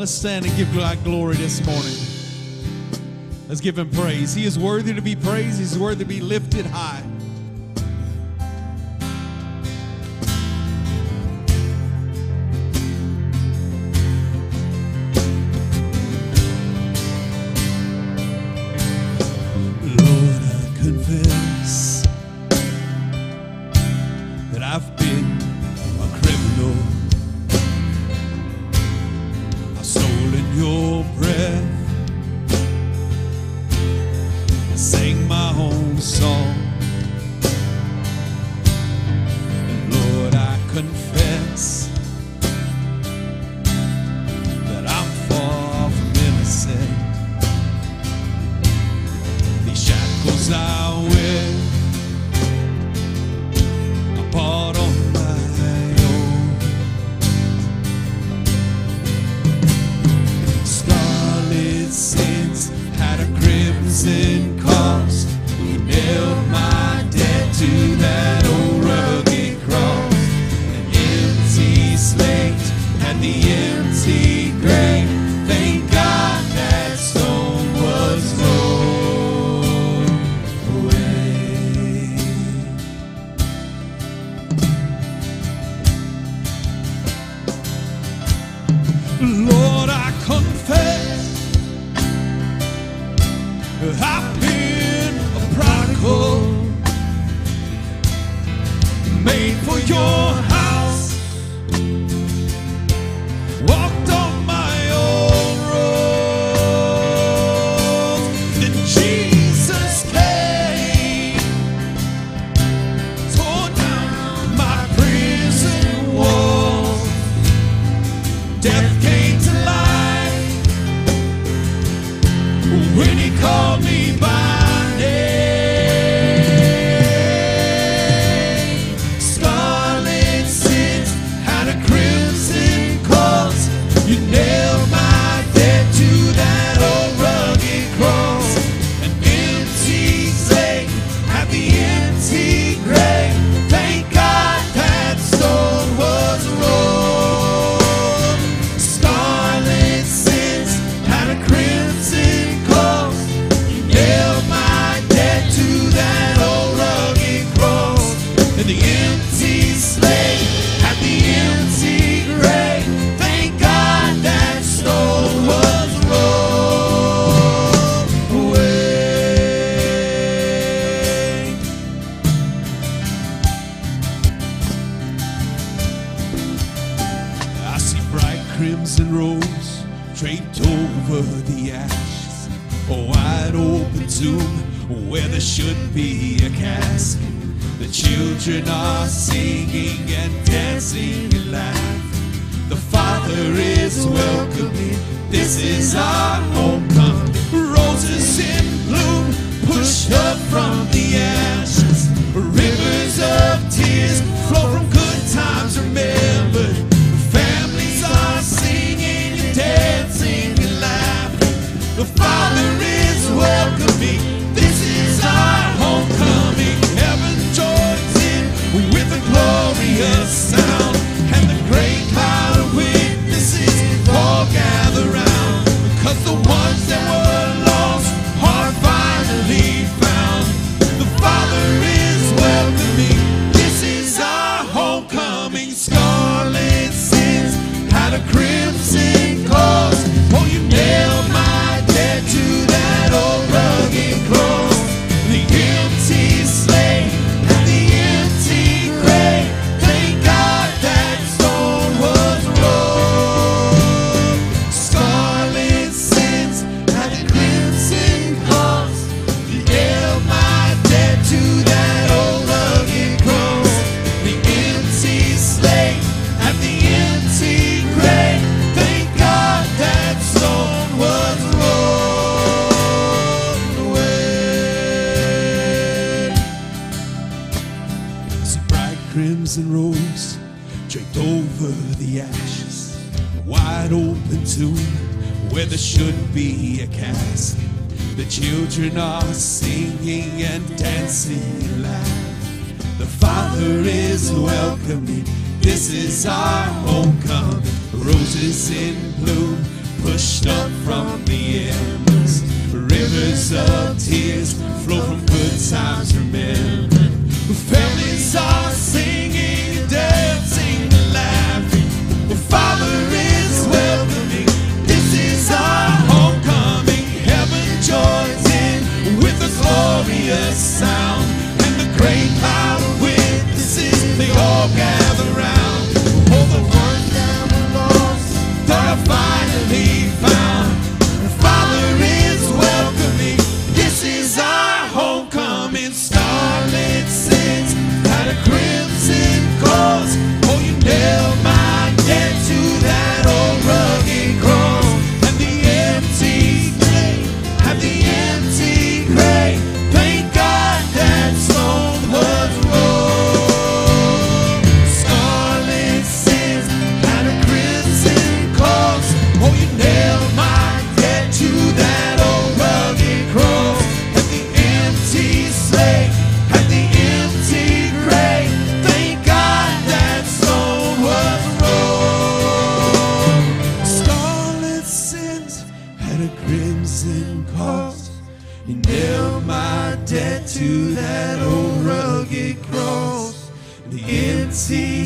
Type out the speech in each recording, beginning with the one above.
Let's stand and give God glory this morning. Let's give him praise. He is worthy to be praised, he's worthy to be lifted high.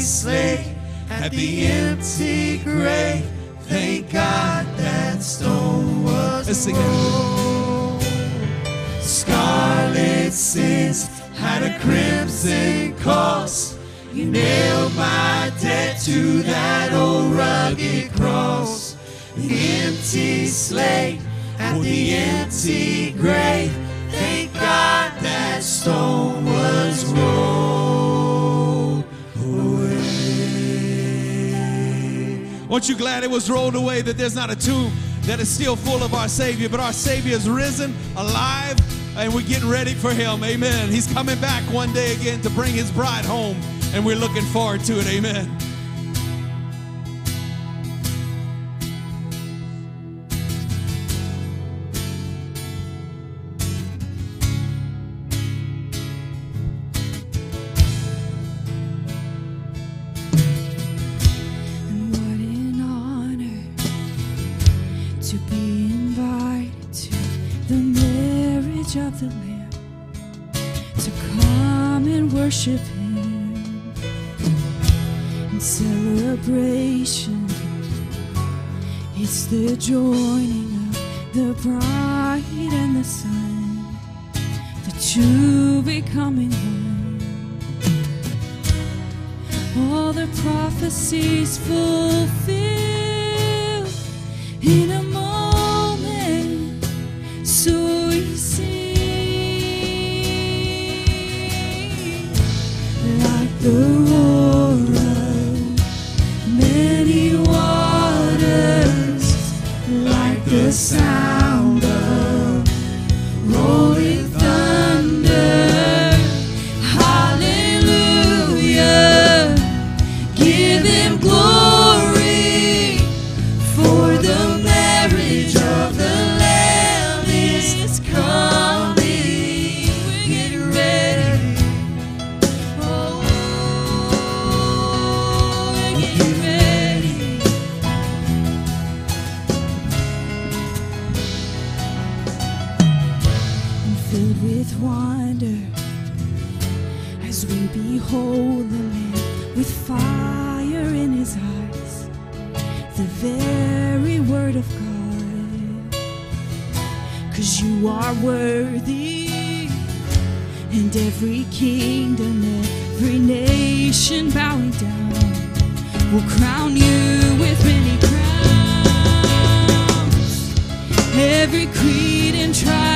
Slate at the empty grave. Thank God that stone was Let's sing it. rolled. Scarlet sins had a crimson cost. You nailed my debt to that old rugged cross. The empty slate at the empty grave. Thank God that stone Aren't you glad it was rolled away that there's not a tomb that is still full of our Savior, but our Savior is risen, alive, and we're getting ready for Him. Amen. He's coming back one day again to bring His bride home, and we're looking forward to it. Amen. Worship Him in celebration. It's the joining of the bride and the Son, the two becoming one all the prophecies fulfilled in a worthy, and every kingdom, every nation bowing down will crown you with many crowns. Every creed and tribe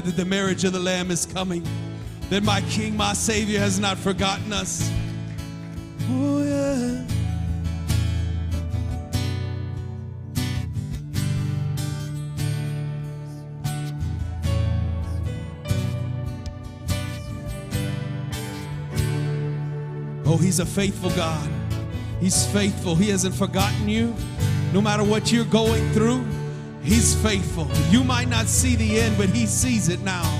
glad that the marriage of the Lamb is coming, that my King, my Savior, has not forgotten us. Oh, yeah. Oh, He's a faithful God. He's faithful. He hasn't forgotten you. No matter what you're going through, He's faithful. You might not see the end, but He sees it now.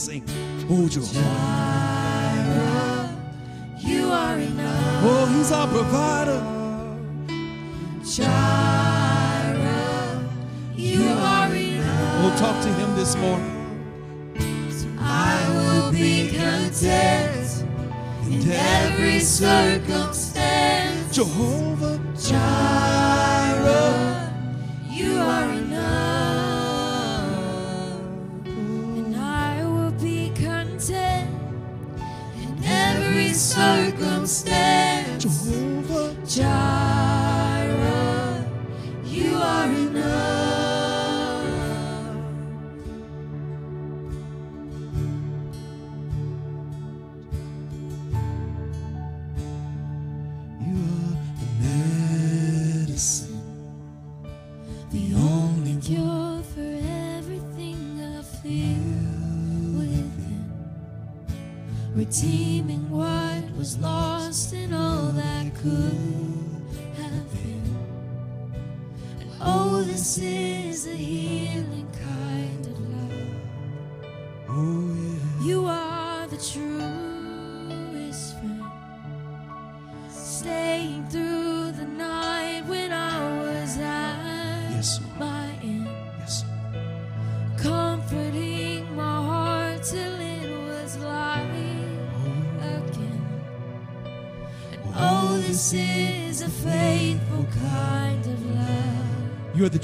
dancing. Oh, Jehovah. you are enough. Oh, He's our provider. Jireh, you are enough. We'll talk to Him this morning. I will be content in every circumstance. Jehovah Jireh.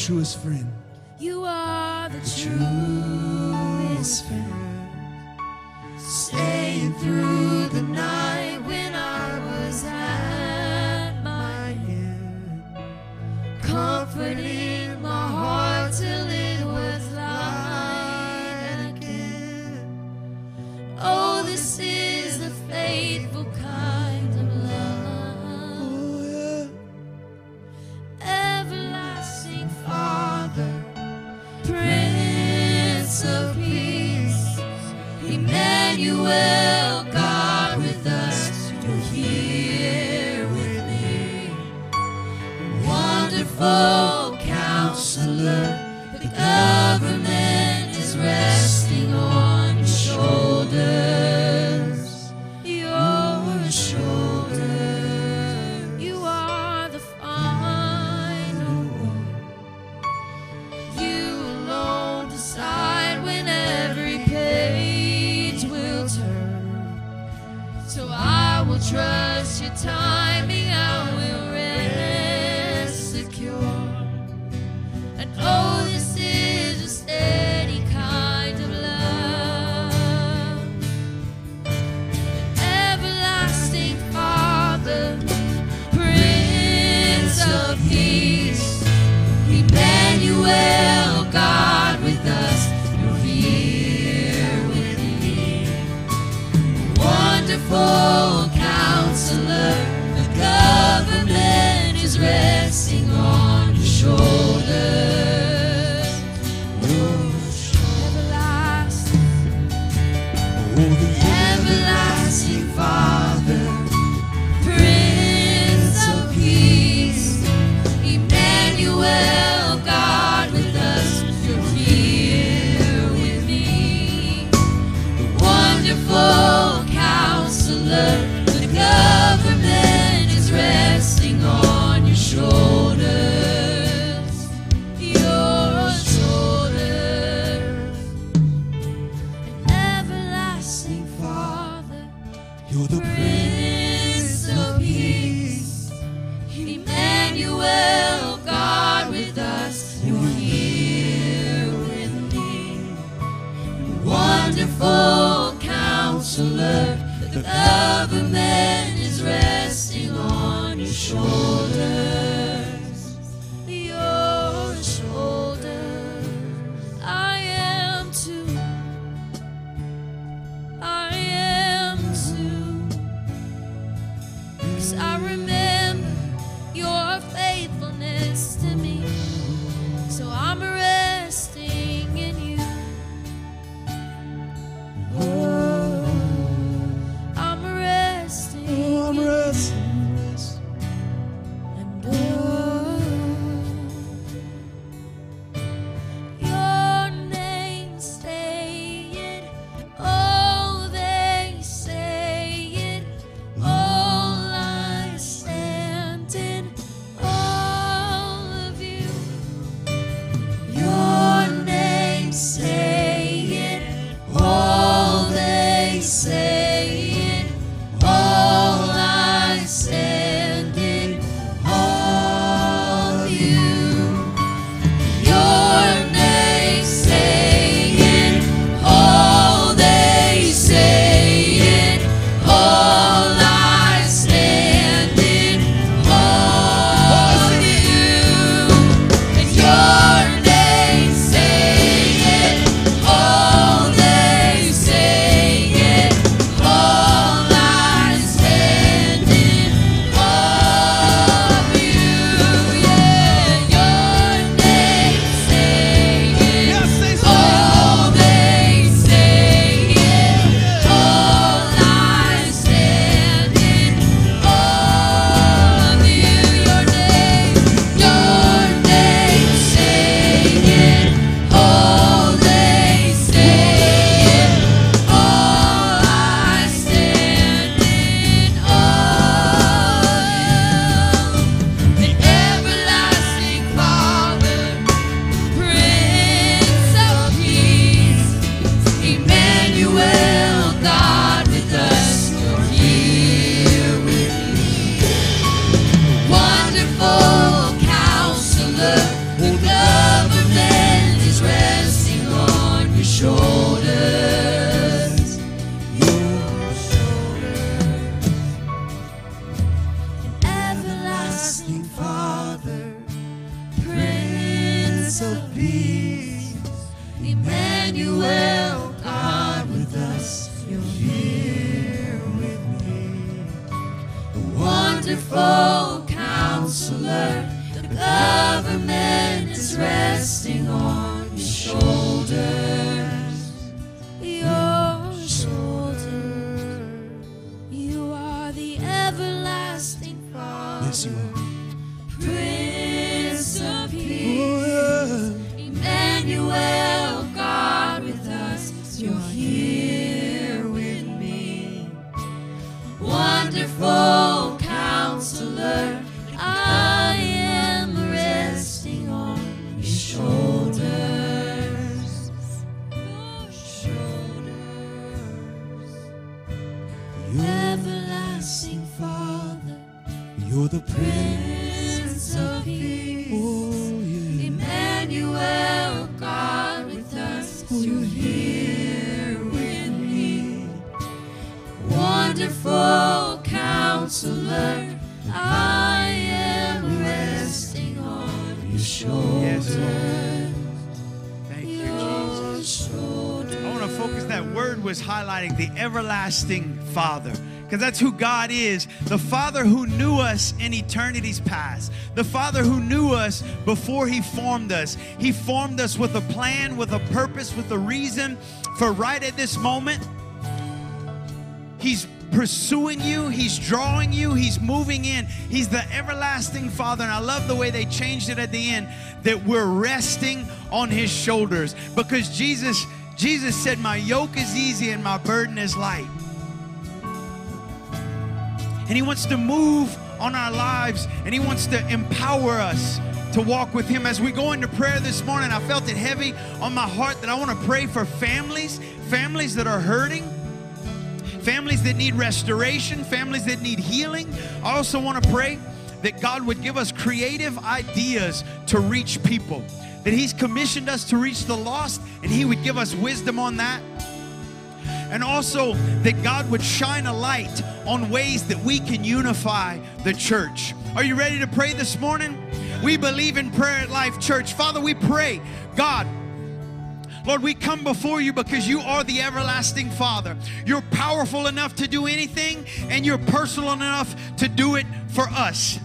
truest friend. Word was highlighting the everlasting Father. Because that's who God is. The Father who knew us in eternity's past. The Father who knew us before He formed us. He formed us with a plan, with a purpose, with a reason for right at this moment. He's pursuing you, He's drawing you, He's moving in. He's the everlasting Father. And I love the way they changed it at the end that we're resting on His shoulders because Jesus. Jesus said, My yoke is easy and my burden is light. And He wants to move on our lives and He wants to empower us to walk with Him. As we go into prayer this morning, I felt it heavy on my heart that I want to pray for families, families that are hurting, families that need restoration, families that need healing. I also want to pray that God would give us creative ideas to reach people. That He's commissioned us to reach the lost, and He would give us wisdom on that. And also that God would shine a light on ways that we can unify the church. Are you ready to pray this morning? We believe in prayer at Life Church. Father, we pray, God, Lord, we come before you because you are the everlasting Father. You're powerful enough to do anything, and you're personal enough to do it for us.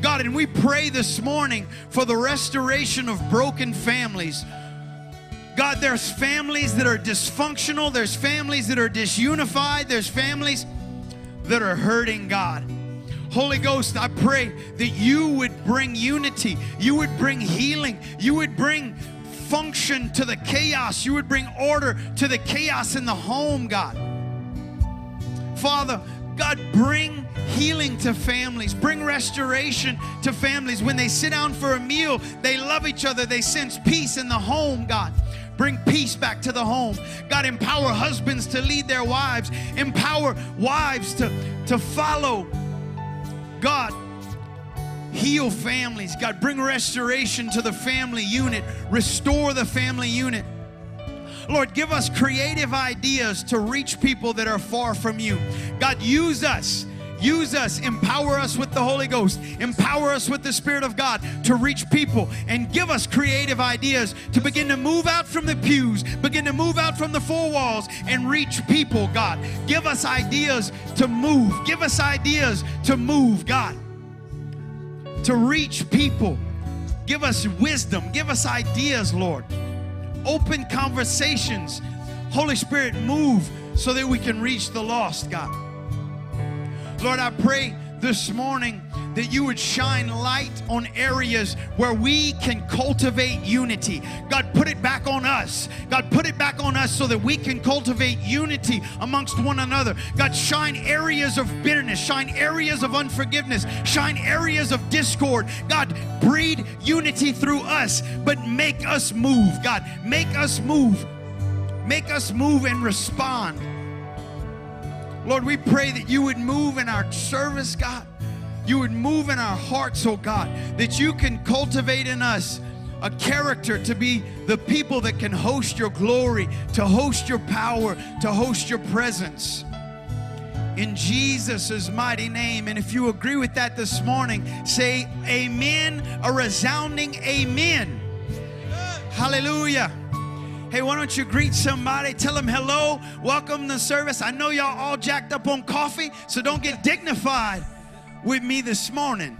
God, and we pray this morning for the restoration of broken families. God, there's families that are dysfunctional, there's families that are disunified, there's families that are hurting, God. Holy Ghost, I pray that you would bring unity, you would bring healing, you would bring function to the chaos, you would bring order to the chaos in the home, God. Father, God, bring healing to families, bring restoration to families. When they sit down for a meal, they love each other, they sense peace in the home, God. Bring peace back to the home. God, empower husbands to lead their wives, empower wives to, to follow. God, heal families. God, bring restoration to the family unit, restore the family unit. Lord, give us creative ideas to reach people that are far from you. God, use us. Use us, empower us with the Holy Ghost, empower us with the Spirit of God to reach people and give us creative ideas to begin to move out from the pews, begin to move out from the four walls and reach people, God. Give us ideas to move, give us ideas to move, God, to reach people. Give us wisdom, give us ideas, Lord. Open conversations. Holy Spirit, move so that we can reach the lost, God. Lord, I pray this morning that you would shine light on areas where we can cultivate unity. God, put it back on us. God, put it back on us so that we can cultivate unity amongst one another. God, shine areas of bitterness, shine areas of unforgiveness, shine areas of discord. God, breed unity through us, but make us move. God, make us move. Make us move and respond. Lord, we pray that you would move in our service, God. You would move in our hearts, oh God, that you can cultivate in us a character to be the people that can host your glory, to host your power, to host your presence. In Jesus' mighty name. And if you agree with that this morning, say amen, a resounding amen. Hallelujah. Hey, why don't you greet somebody? Tell them hello, welcome to service. I know y'all all jacked up on coffee, so don't get dignified with me this morning.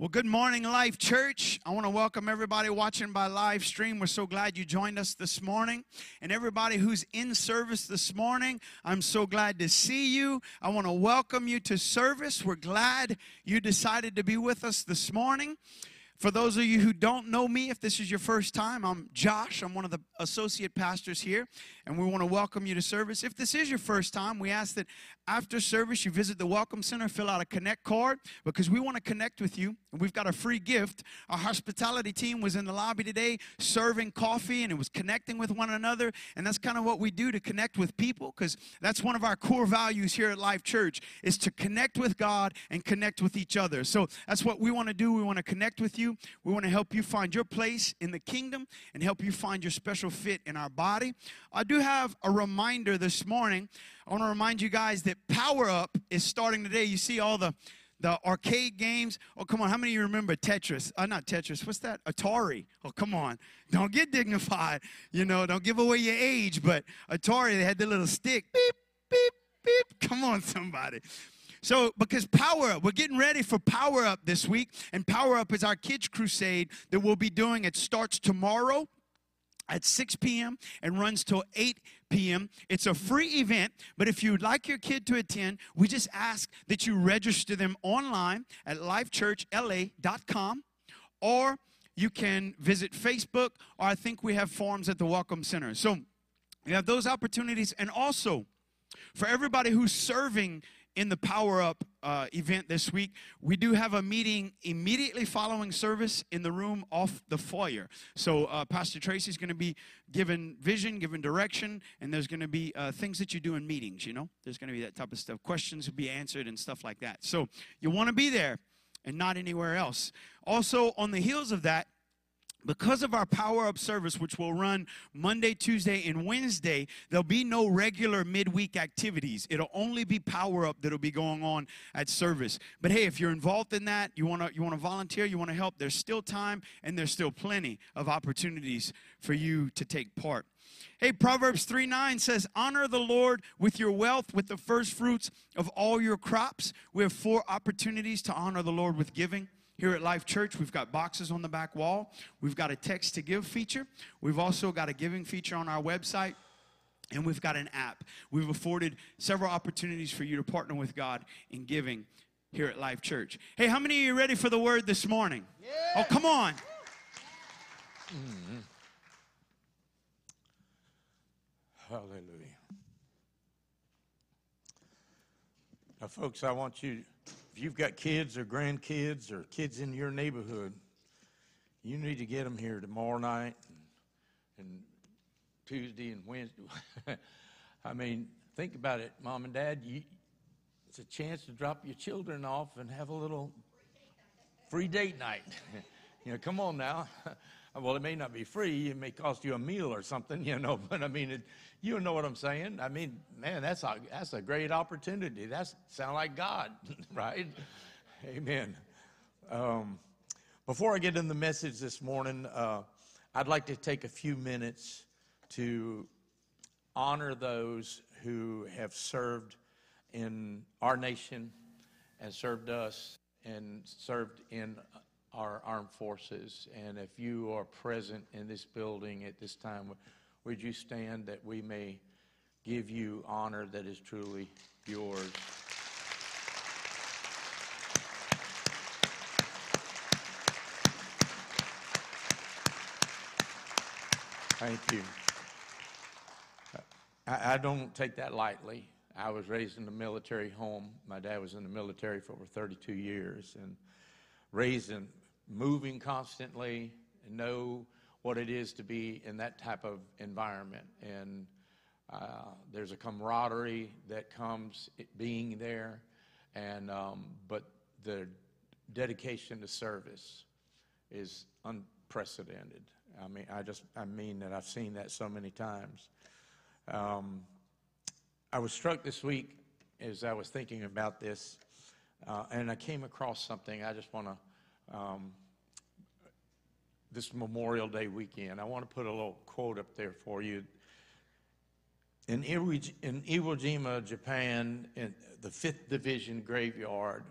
Well, good morning, Life Church. I want to welcome everybody watching by live stream. We're so glad you joined us this morning. And everybody who's in service this morning, I'm so glad to see you. I want to welcome you to service. We're glad you decided to be with us this morning. For those of you who don't know me, if this is your first time, I'm Josh. I'm one of the associate pastors here, and we want to welcome you to service. If this is your first time, we ask that after service you visit the Welcome Center, fill out a Connect card because we want to connect with you. And we've got a free gift. Our hospitality team was in the lobby today serving coffee, and it was connecting with one another. And that's kind of what we do to connect with people because that's one of our core values here at Life Church is to connect with God and connect with each other. So that's what we want to do. We want to connect with you. We want to help you find your place in the kingdom and help you find your special fit in our body. I do have a reminder this morning. I want to remind you guys that Power Up is starting today. You see all the the arcade games. Oh, come on. How many of you remember Tetris? Uh, not Tetris. What's that? Atari. Oh, come on. Don't get dignified. You know, don't give away your age. But Atari, they had the little stick. Beep, beep, beep. Come on, somebody. So, because Power Up, we're getting ready for Power Up this week, and Power Up is our kids' crusade that we'll be doing. It starts tomorrow at 6 p.m. and runs till 8 p.m. It's a free event, but if you'd like your kid to attend, we just ask that you register them online at lifechurchla.com or you can visit Facebook, or I think we have forms at the Welcome Center. So you have those opportunities, and also for everybody who's serving in the Power Up uh, event this week, we do have a meeting immediately following service in the room off the foyer. So uh, Pastor Tracy's going to be given vision, given direction, and there's going to be uh, things that you do in meetings. You know, there's going to be that type of stuff. Questions will be answered and stuff like that. So you want to be there and not anywhere else. Also, on the heels of that, because of our power up service which will run monday tuesday and wednesday there'll be no regular midweek activities it'll only be power up that'll be going on at service but hey if you're involved in that you want to you want to volunteer you want to help there's still time and there's still plenty of opportunities for you to take part Hey, Proverbs 3 9 says, Honor the Lord with your wealth, with the first fruits of all your crops. We have four opportunities to honor the Lord with giving. Here at Life Church, we've got boxes on the back wall. We've got a text to give feature. We've also got a giving feature on our website. And we've got an app. We've afforded several opportunities for you to partner with God in giving here at Life Church. Hey, how many of you ready for the word this morning? Oh, come on. Hallelujah. Now, folks, I want you, if you've got kids or grandkids or kids in your neighborhood, you need to get them here tomorrow night and, and Tuesday and Wednesday. I mean, think about it, mom and dad. You, it's a chance to drop your children off and have a little free date night. you know, come on now. well, it may not be free. It may cost you a meal or something, you know. But I mean, it, you know what I'm saying. I mean, man, that's a that's a great opportunity. That's sound like God, right? Amen. Um, before I get in the message this morning, uh, I'd like to take a few minutes to honor those who have served in our nation and served us and served in our armed forces. And if you are present in this building at this time, would you stand that we may give you honor that is truly yours? Thank you. I, don't take that lightly. I was raised in a military home. My dad was in the military for over 32 years and raised in moving constantly know what it is to be in that type of environment. And uh, there's a camaraderie that comes being there, and um, but the dedication to service is unprecedented. I mean, I just I mean that I've seen that so many times. Um, I was struck this week as I was thinking about this, uh, and I came across something. I just want to um, this Memorial Day weekend. I want to put a little quote up there for you. In, Iwo, in Iwo Jima, Japan, in the 5th Division graveyard,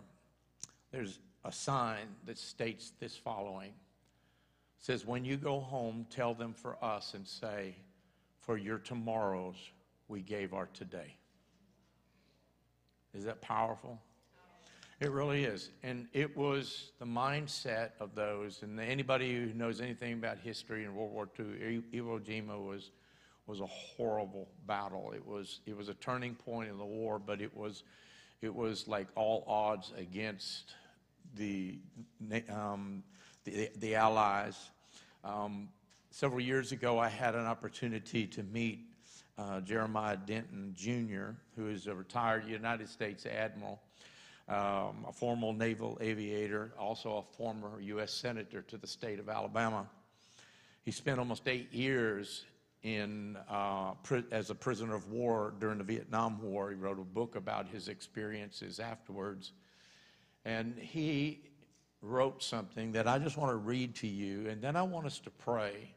there's a sign that states this following. It says, When you go home, tell them for us and say, For your tomorrows, we gave our today. Is that powerful? It really is. And it was the mindset of those. And anybody who knows anything about history in World War II, Iwo Jima was, was a horrible battle. It was, it was a turning point in the war, but it was, it was like all odds against the, um, the, the Allies. Um, several years ago, I had an opportunity to meet uh, Jeremiah Denton Jr., who is a retired United States Admiral um, a former naval aviator, also a former U.S. Senator to the state of Alabama. He spent almost eight years in, uh, as a prisoner of war during the Vietnam War. He wrote a book about his experiences afterwards. And he wrote something that I just want to read to you, and then I want us to pray.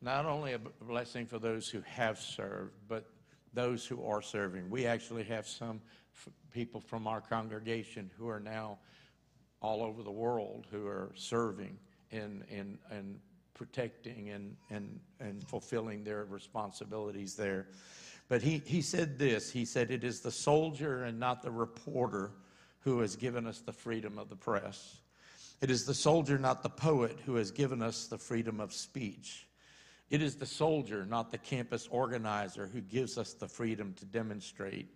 Not only a blessing for those who have served, but those who are serving. We actually have some people from our congregation who are now all over the world who are serving and, and, and protecting and, and, and fulfilling their responsibilities there. But he, he said this he said, It is the soldier and not the reporter who has given us the freedom of the press. It is the soldier, not the poet, who has given us the freedom of speech. It is the soldier, not the campus organizer, who gives us the freedom to demonstrate.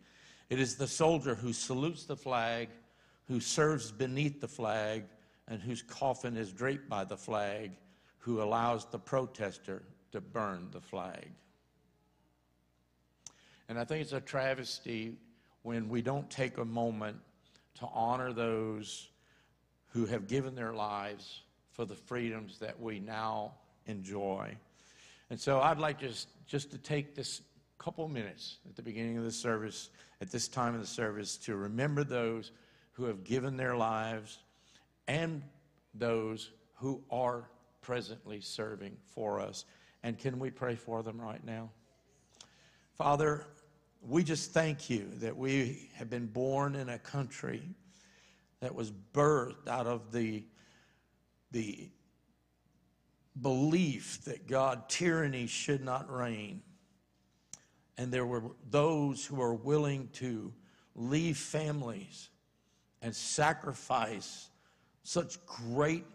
It is the soldier who salutes the flag, who serves beneath the flag, and whose coffin is draped by the flag, who allows the protester to burn the flag. And I think it's a travesty when we don't take a moment to honor those who have given their lives for the freedoms that we now enjoy. And so I'd like just, just to take this couple minutes at the beginning of the service, at this time of the service, to remember those who have given their lives and those who are presently serving for us. And can we pray for them right now? Father, we just thank you that we have been born in a country that was birthed out of the, the belief that God, tyranny should not reign. And there were those who are willing to leave families and sacrifice such great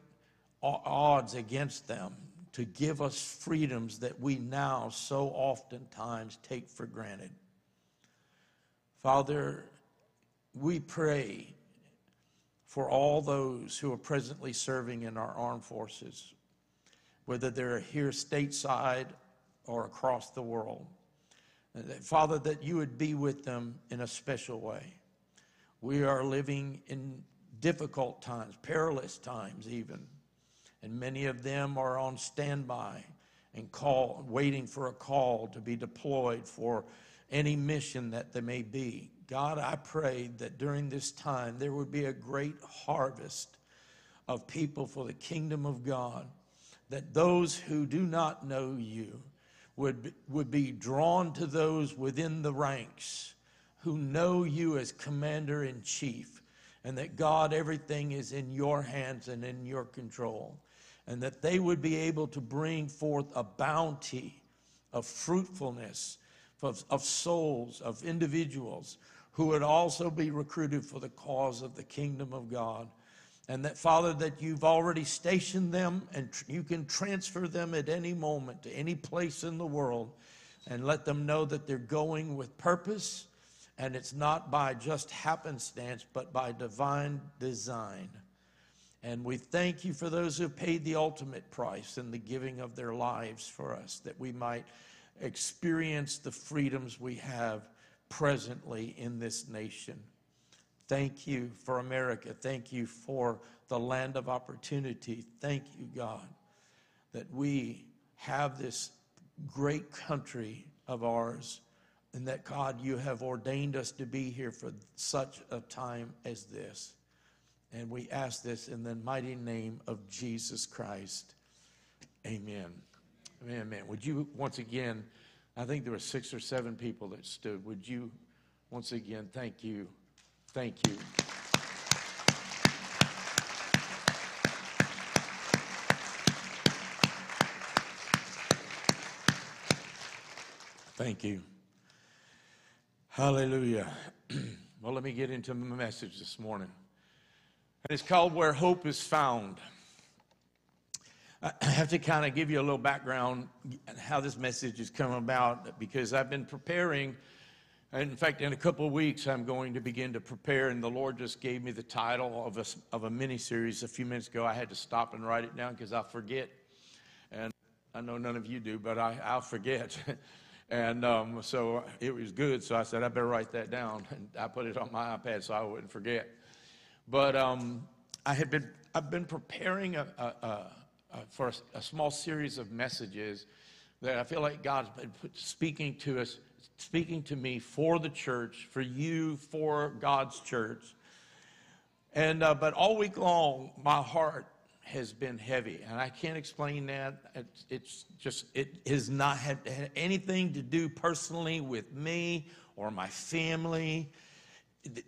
odds against them to give us freedoms that we now so oftentimes take for granted. Father, we pray for all those who are presently serving in our armed forces, whether they're here stateside or across the world. Father, that you would be with them in a special way. We are living in difficult times, perilous times even, and many of them are on standby and call, waiting for a call to be deployed for any mission that there may be. God, I pray that during this time there would be a great harvest of people for the kingdom of God, that those who do not know you would, would be drawn to those within the ranks who know you as commander in chief, and that God, everything is in your hands and in your control, and that they would be able to bring forth a bounty of fruitfulness of, of souls, of individuals who would also be recruited for the cause of the kingdom of God. And that, Father, that you've already stationed them and tr- you can transfer them at any moment to any place in the world and let them know that they're going with purpose and it's not by just happenstance, but by divine design. And we thank you for those who paid the ultimate price in the giving of their lives for us, that we might experience the freedoms we have presently in this nation. Thank you for America. Thank you for the land of opportunity. Thank you, God, that we have this great country of ours and that, God, you have ordained us to be here for such a time as this. And we ask this in the mighty name of Jesus Christ. Amen. Amen. man, would you once again, I think there were six or seven people that stood. Would you once again thank you? Thank you. Thank you. Hallelujah. well, let me get into my message this morning. And it's called Where Hope is Found. I have to kind of give you a little background how this message has come about because I've been preparing. In fact, in a couple of weeks, I'm going to begin to prepare, and the Lord just gave me the title of a, of a mini series a few minutes ago. I had to stop and write it down because I'll forget. And I know none of you do, but I, I'll forget. and um, so it was good. So I said, I better write that down. And I put it on my iPad so I wouldn't forget. But um, I had been, I've been preparing a, a, a uh, for a, small series of messages that I feel like God's been speaking to us, speaking to me for the church, for you, for God's church. And uh, but all week long, my heart has been heavy, and I can't explain that. It's, it's just it has not had, had anything to do personally with me or my family.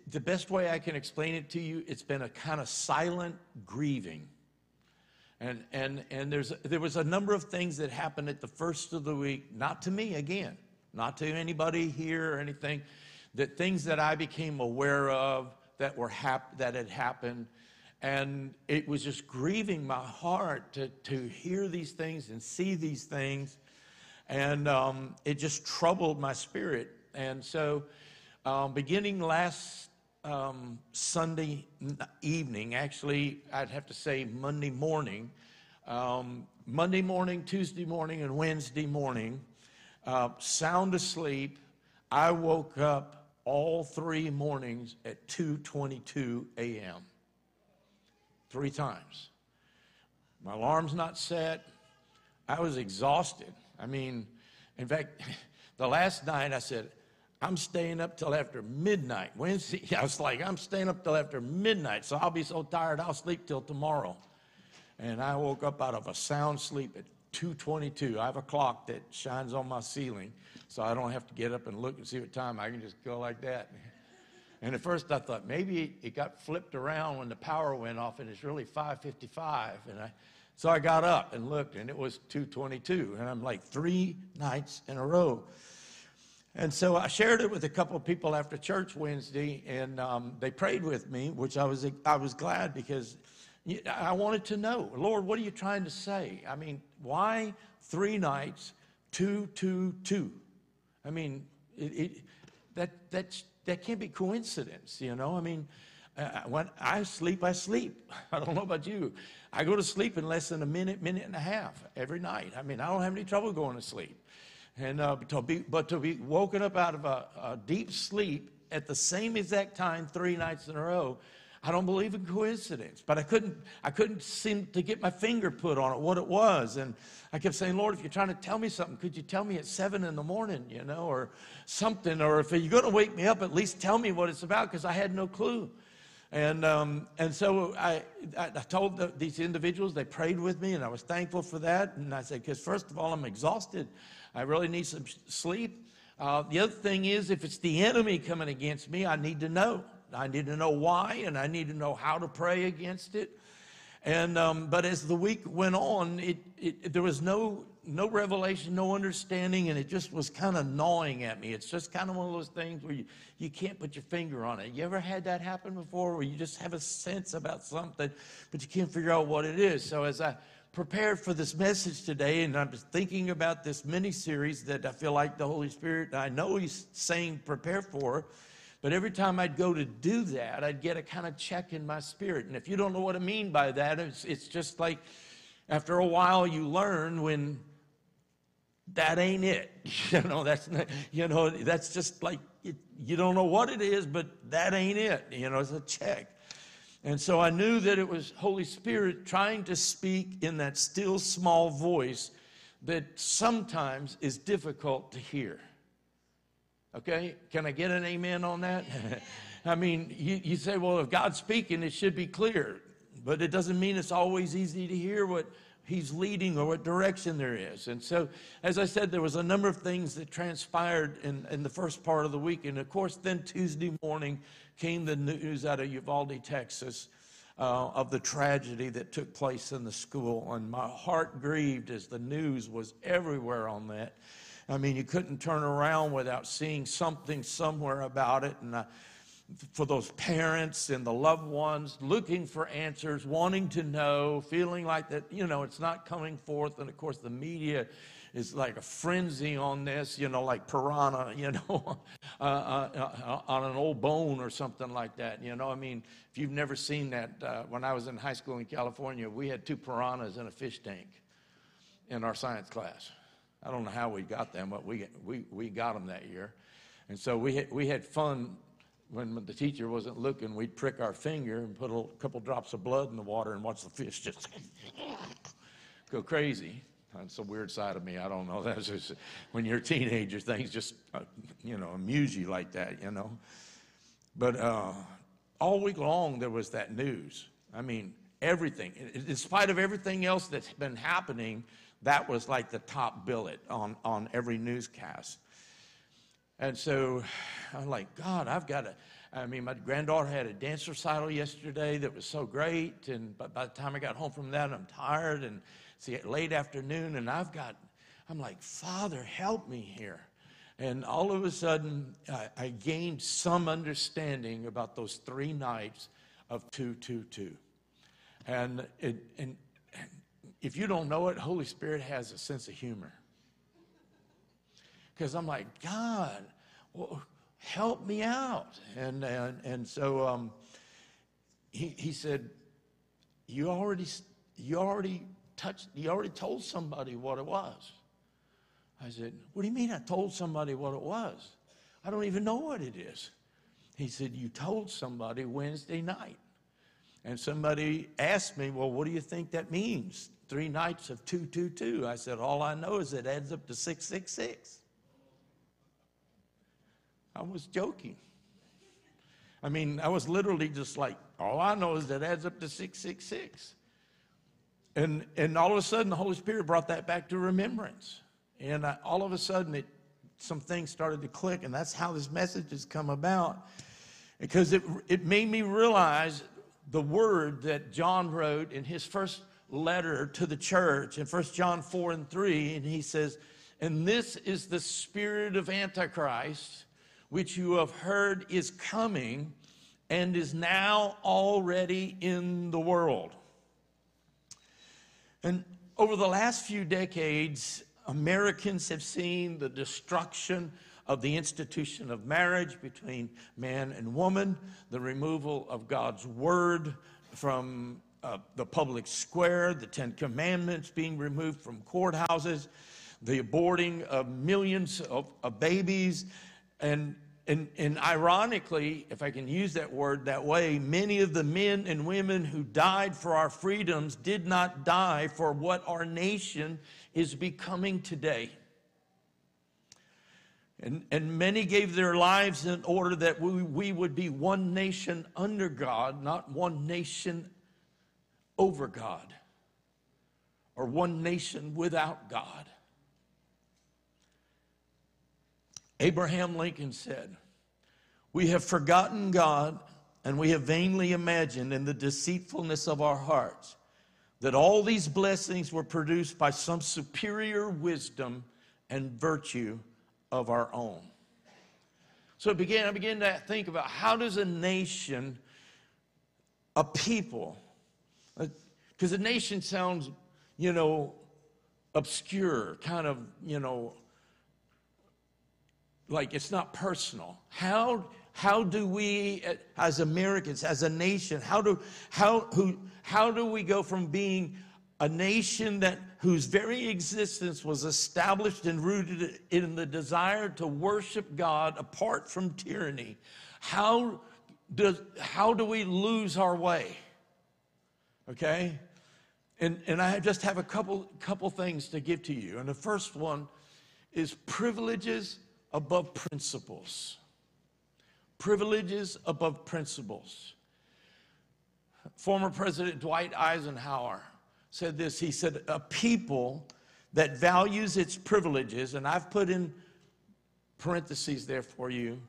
The best way I can explain it to you, it's been a kind of silent grieving and, and, and there's, there was a number of things that happened at the first of the week, not to me again, not to anybody here or anything, that things that I became aware of that, were hap- that had happened. And it was just grieving my heart to, to hear these things and see these things. And um, it just troubled my spirit. And so um, beginning last um, Sunday evening, actually, I'd have to say Monday morning, um, Monday morning, Tuesday morning, and Wednesday morning, uh, sound asleep. I woke up all three mornings at 2:22 a.m. Three times. My alarm's not set. I was exhausted. I mean, in fact, the last night I said, I'm staying up till after midnight. Wednesday, I was like, I'm staying up till after midnight, so I'll be so tired I'll sleep till tomorrow. And I woke up out of a sound sleep at 2:22. I have a clock that shines on my ceiling, so I don't have to get up and look and see what time. I can just go like that. And at first I thought maybe it got flipped around when the power went off, and it's really 5:55. And I, so I got up and looked, and it was 2:22. And I'm like three nights in a row. And so I shared it with a couple of people after church Wednesday, and um, they prayed with me, which I was I was glad because I wanted to know, Lord, what are you trying to say? I mean, why three nights, two, two, two? I mean, it, it, that that's that can't be coincidence, you know. I mean, uh, when I sleep, I sleep. I don't know about you. I go to sleep in less than a minute, minute and a half every night. I mean, I don't have any trouble going to sleep. And uh, to be, but to be woken up out of a, a deep sleep at the same exact time three nights in a row, I don't believe in coincidence. But I couldn't, I couldn't seem to get my finger put on it, what it was. And I kept saying, Lord, if you're trying to tell me something, could you tell me at seven in the morning, you know, or something? Or if you're going to wake me up, at least tell me what it's about, because I had no clue. And, um, and so I, I told the, these individuals, they prayed with me, and I was thankful for that. And I said, because first of all, I'm exhausted. I really need some sleep. Uh, the other thing is, if it's the enemy coming against me, I need to know. I need to know why, and I need to know how to pray against it. And um, but as the week went on, it, it there was no no revelation, no understanding, and it just was kind of gnawing at me. It's just kind of one of those things where you, you can't put your finger on it. You ever had that happen before, where you just have a sense about something, but you can't figure out what it is? So as I prepared for this message today, and I'm thinking about this mini series that I feel like the Holy Spirit, I know He's saying prepare for. But every time I'd go to do that, I'd get a kind of check in my spirit. And if you don't know what I mean by that, it's, it's just like after a while you learn when that ain't it. You know, that's not, you know, that's just like it, you don't know what it is, but that ain't it. You know, it's a check. And so I knew that it was Holy Spirit trying to speak in that still small voice that sometimes is difficult to hear. Okay? Can I get an amen on that? I mean, you, you say, well, if God's speaking, it should be clear. But it doesn't mean it's always easy to hear what He's leading or what direction there is. And so, as I said, there was a number of things that transpired in, in the first part of the week. And of course, then Tuesday morning came the news out of Uvalde, Texas. Uh, of the tragedy that took place in the school. And my heart grieved as the news was everywhere on that. I mean, you couldn't turn around without seeing something somewhere about it. And I, for those parents and the loved ones looking for answers, wanting to know, feeling like that, you know, it's not coming forth. And of course, the media is like a frenzy on this, you know, like piranha, you know, uh, uh, uh, on an old bone or something like that. You know, I mean, if you've never seen that, uh, when I was in high school in California, we had two piranhas in a fish tank in our science class. I don't know how we got them, but we, we, we got them that year. And so we had, we had fun when the teacher wasn't looking. We'd prick our finger and put a couple drops of blood in the water and watch the fish just go crazy. That's a weird side of me. I don't know. That's just when you're a teenager, things just, uh, you know, amuse you like that, you know. But uh, all week long, there was that news. I mean, everything. In in spite of everything else that's been happening, that was like the top billet on, on every newscast. And so I'm like, God, I've got to. I mean, my granddaughter had a dance recital yesterday that was so great. And but by the time I got home from that, I'm tired and it's late afternoon. And I've got, I'm like, Father, help me here. And all of a sudden, I, I gained some understanding about those three nights of 222. And, it, and if you don't know it, Holy Spirit has a sense of humor. Because I'm like, God, well, help me out. And, and, and so um, he, he said, you already, you already touched, you already told somebody what it was. I said, what do you mean I told somebody what it was? I don't even know what it is. He said, you told somebody Wednesday night. And somebody asked me, well, what do you think that means? Three nights of 222. I said, all I know is it adds up to 666. I was joking. I mean, I was literally just like, all I know is that adds up to 666. And, and all of a sudden, the Holy Spirit brought that back to remembrance. And I, all of a sudden, it, some things started to click, and that's how this message has come about. Because it, it made me realize the word that John wrote in his first letter to the church in 1 John 4 and 3. And he says, And this is the spirit of Antichrist which you have heard is coming and is now already in the world. And over the last few decades, Americans have seen the destruction of the institution of marriage between man and woman, the removal of God's word from uh, the public square, the Ten Commandments being removed from courthouses, the aborting of millions of, of babies, and, and, and ironically, if I can use that word that way, many of the men and women who died for our freedoms did not die for what our nation is becoming today. And, and many gave their lives in order that we, we would be one nation under God, not one nation over God, or one nation without God. Abraham Lincoln said, We have forgotten God and we have vainly imagined in the deceitfulness of our hearts that all these blessings were produced by some superior wisdom and virtue of our own. So began, I began to think about how does a nation, a people, because a nation sounds, you know, obscure, kind of, you know, like it's not personal. How, how do we, as Americans, as a nation, how do, how, who, how do we go from being a nation that whose very existence was established and rooted in the desire to worship God apart from tyranny? How does, how do we lose our way? Okay? And, and I just have a couple, couple things to give to you. And the first one is privileges above principles. Privileges above principles. Former President Dwight Eisenhower said this. He said, A people that values its privileges, and I've put in parentheses there for you.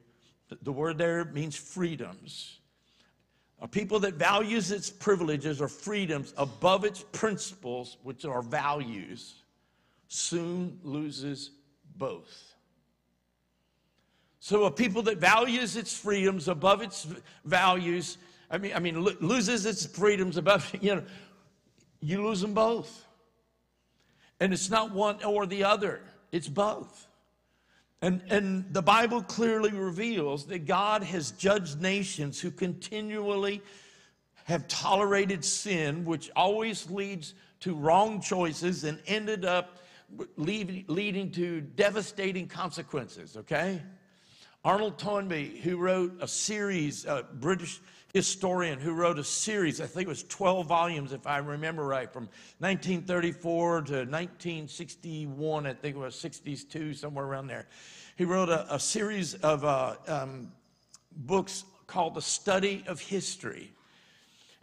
The word there means freedoms. A people that values its privileges or freedoms above its principles, which are values, soon loses both. So a people that values its freedoms above its values, I mean, I mean, loses its freedoms above, you know, you lose them both. And it's not one or the other, it's both. And, and the Bible clearly reveals that God has judged nations who continually have tolerated sin, which always leads to wrong choices and ended up leading, leading to devastating consequences, okay? Arnold Toynbee, who wrote a series, a British historian who wrote a series, I think it was 12 volumes, if I remember right, from 1934 to 1961, I think it was 62, somewhere around there. He wrote a, a series of uh, um, books called The Study of History.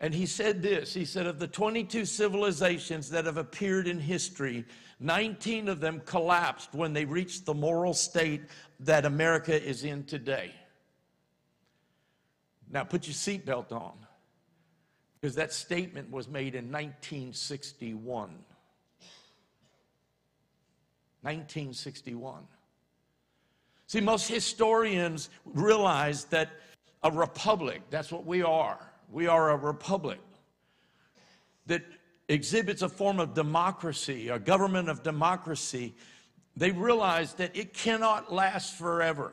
And he said this He said, Of the 22 civilizations that have appeared in history, 19 of them collapsed when they reached the moral state that America is in today. Now put your seatbelt on because that statement was made in 1961. 1961. See, most historians realize that a republic, that's what we are. We are a republic that exhibits a form of democracy, a government of democracy. They realize that it cannot last forever.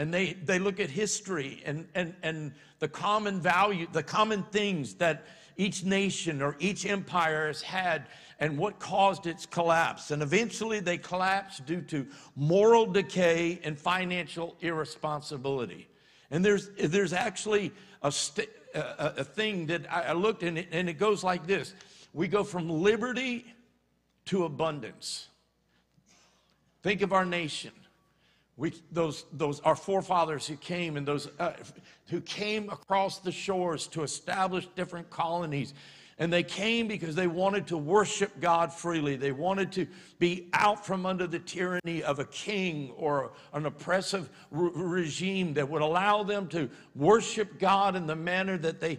And they, they look at history and, and, and the common value, the common things that each nation or each empire has had and what caused its collapse. And eventually they collapse due to moral decay and financial irresponsibility. And there's, there's actually a, st- a, a thing that I, I looked at, and it goes like this We go from liberty to abundance. Think of our nation. We, those, those, our forefathers who came and those uh, who came across the shores to establish different colonies. And they came because they wanted to worship God freely. They wanted to be out from under the tyranny of a king or an oppressive re- regime that would allow them to worship God in the manner that they,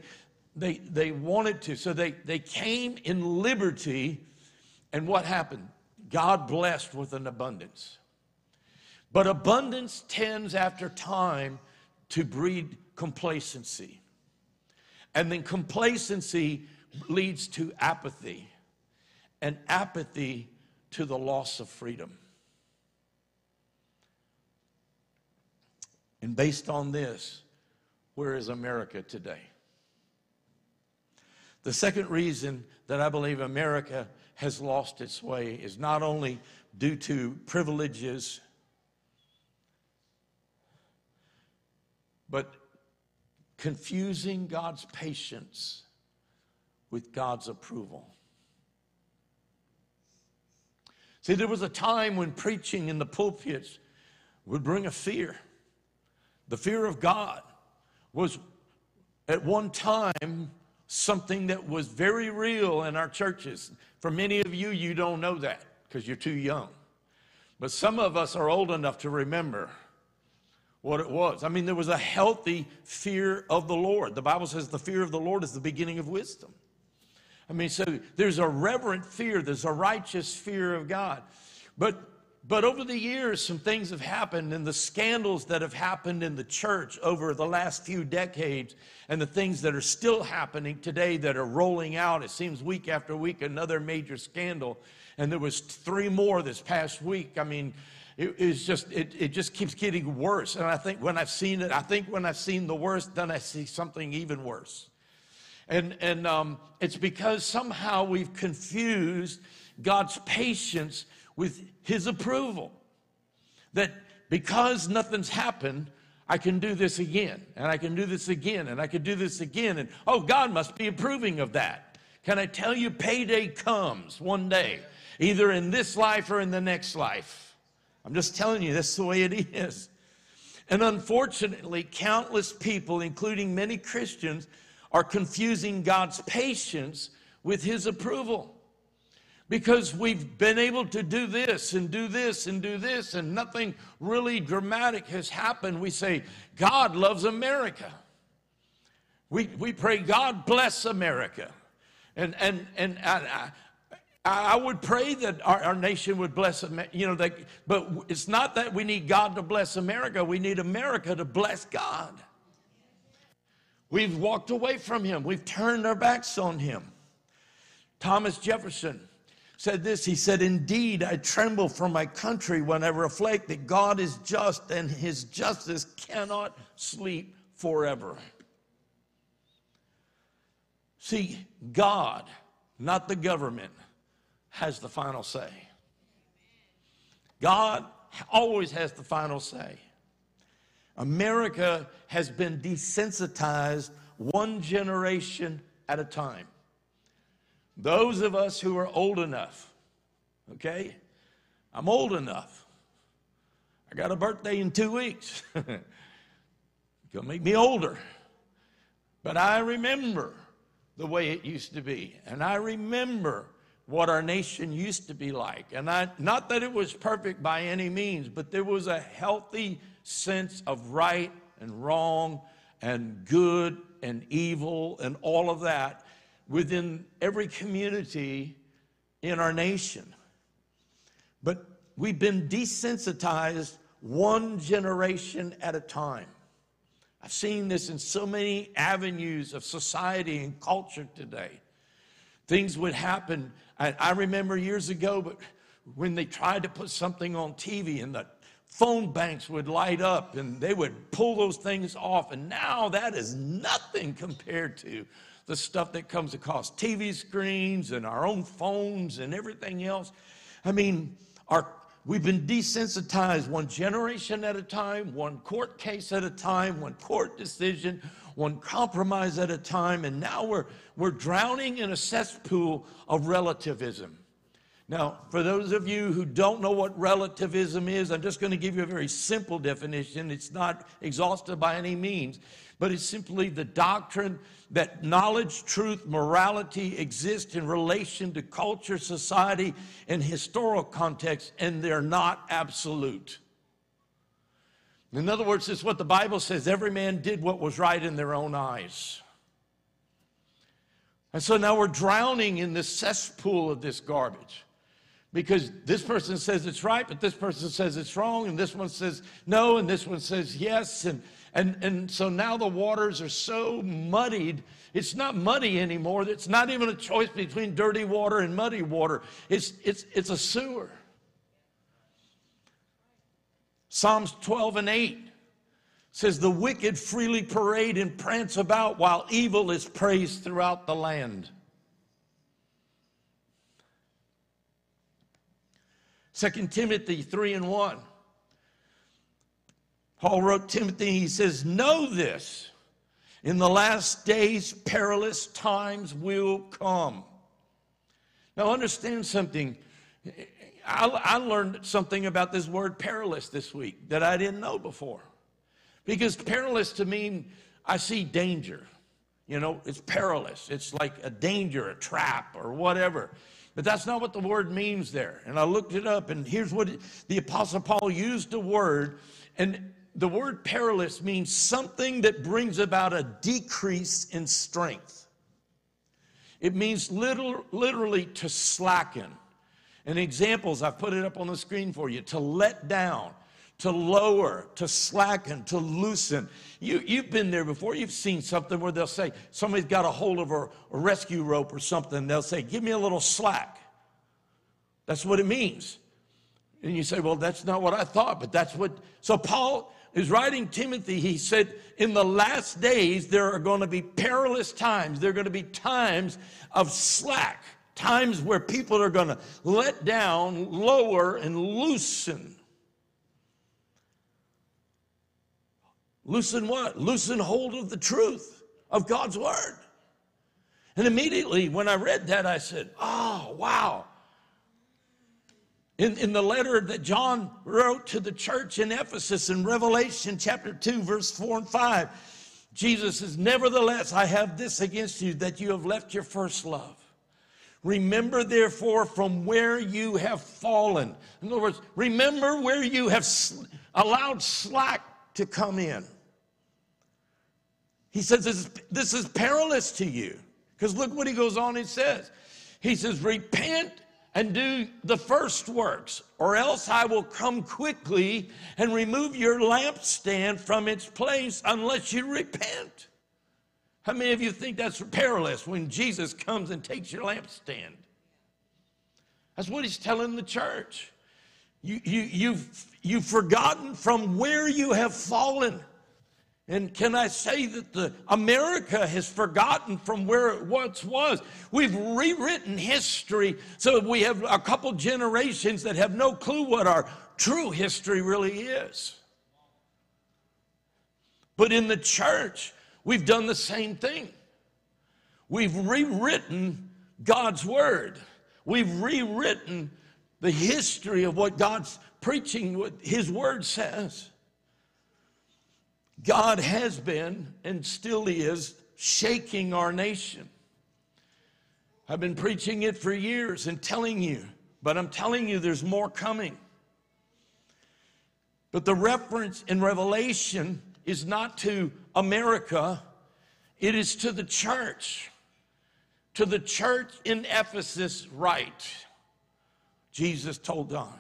they, they wanted to. So they, they came in liberty. And what happened? God blessed with an abundance. But abundance tends after time to breed complacency. And then complacency leads to apathy, and apathy to the loss of freedom. And based on this, where is America today? The second reason that I believe America has lost its way is not only due to privileges but confusing God's patience with God's approval. See, there was a time when preaching in the pulpits would bring a fear. The fear of God was at one time something that was very real in our churches. For many of you, you don't know that because you're too young. But some of us are old enough to remember what it was. I mean, there was a healthy fear of the Lord. The Bible says the fear of the Lord is the beginning of wisdom. I mean, so there's a reverent fear, there's a righteous fear of God. But but over the years, some things have happened, and the scandals that have happened in the church over the last few decades, and the things that are still happening today that are rolling out. It seems week after week, another major scandal. And there was three more this past week. I mean, it is just it, it just keeps getting worse and i think when i've seen it i think when i've seen the worst then i see something even worse and and um, it's because somehow we've confused god's patience with his approval that because nothing's happened I can do this again, and I can do this again, and I can do this again. And oh, God must be approving of that. Can I tell you, payday comes one day, either in this life or in the next life. I'm just telling you, that's the way it is. And unfortunately, countless people, including many Christians, are confusing God's patience with His approval. Because we've been able to do this and do this and do this, and nothing really dramatic has happened. We say, God loves America. We, we pray, God bless America. And, and, and I, I would pray that our, our nation would bless, you know, that, but it's not that we need God to bless America. We need America to bless God. We've walked away from Him, we've turned our backs on Him. Thomas Jefferson said this He said, Indeed, I tremble for my country when I reflect that God is just and His justice cannot sleep forever. See, God, not the government has the final say. God always has the final say. America has been desensitized one generation at a time. Those of us who are old enough, okay? I'm old enough. I got a birthday in two weeks. Gonna make me older. But I remember the way it used to be. And I remember what our nation used to be like. And I, not that it was perfect by any means, but there was a healthy sense of right and wrong and good and evil and all of that within every community in our nation. But we've been desensitized one generation at a time. I've seen this in so many avenues of society and culture today. Things would happen I, I remember years ago, but when they tried to put something on TV and the phone banks would light up and they would pull those things off. And now that is nothing compared to the stuff that comes across TV screens and our own phones and everything else. I mean, our, we've been desensitized one generation at a time, one court case at a time, one court decision, one compromise at a time, and now we're, we're drowning in a cesspool of relativism. Now, for those of you who don't know what relativism is, I'm just going to give you a very simple definition. It's not exhaustive by any means, but it's simply the doctrine that knowledge, truth, morality exist in relation to culture, society, and historical context, and they're not absolute. In other words, it's what the Bible says every man did what was right in their own eyes. And so now we're drowning in this cesspool of this garbage because this person says it's right, but this person says it's wrong, and this one says no, and this one says yes. And, and, and so now the waters are so muddied. It's not muddy anymore. It's not even a choice between dirty water and muddy water. It's, it's, it's a sewer. Psalms 12 and 8 says, The wicked freely parade and prance about while evil is praised throughout the land. 2 Timothy 3 and 1. Paul wrote Timothy, he says, Know this, in the last days, perilous times will come. Now, understand something. I, I, learned something about this word perilous this week that I didn't know before. Because perilous to me, I see danger. You know, it's perilous. It's like a danger, a trap, or whatever. But that's not what the word means there. And I looked it up, and here's what it, the Apostle Paul used the word. And the word perilous means something that brings about a decrease in strength. It means literal, literally to slacken. And examples, I've put it up on the screen for you to let down, to lower, to slacken, to loosen. You, you've been there before. You've seen something where they'll say, somebody's got a hold of a, a rescue rope or something. They'll say, give me a little slack. That's what it means. And you say, well, that's not what I thought, but that's what. So Paul is writing Timothy. He said, in the last days, there are going to be perilous times. There are going to be times of slack, times where people are going to let down, lower, and loosen. Loosen what? Loosen hold of the truth of God's word. And immediately when I read that, I said, oh, wow. In, in the letter that John wrote to the church in Ephesus in Revelation chapter 2, verse 4 and 5, Jesus says, Nevertheless, I have this against you, that you have left your first love. Remember, therefore, from where you have fallen. In other words, remember where you have allowed slack to come in. He says, This is, this is perilous to you. Because look what he goes on and says. He says, Repent and do the first works, or else I will come quickly and remove your lampstand from its place unless you repent. How many of you think that's perilous when Jesus comes and takes your lampstand? That's what he's telling the church. You, you, you've, you've forgotten from where you have fallen. And can I say that the America has forgotten from where it once was? We've rewritten history so we have a couple generations that have no clue what our true history really is. But in the church, we've done the same thing. We've rewritten God's word. We've rewritten the history of what God's preaching, what His Word says. God has been and still is shaking our nation. I've been preaching it for years and telling you, but I'm telling you there's more coming. But the reference in Revelation is not to America, it is to the church. To the church in Ephesus, right? Jesus told John.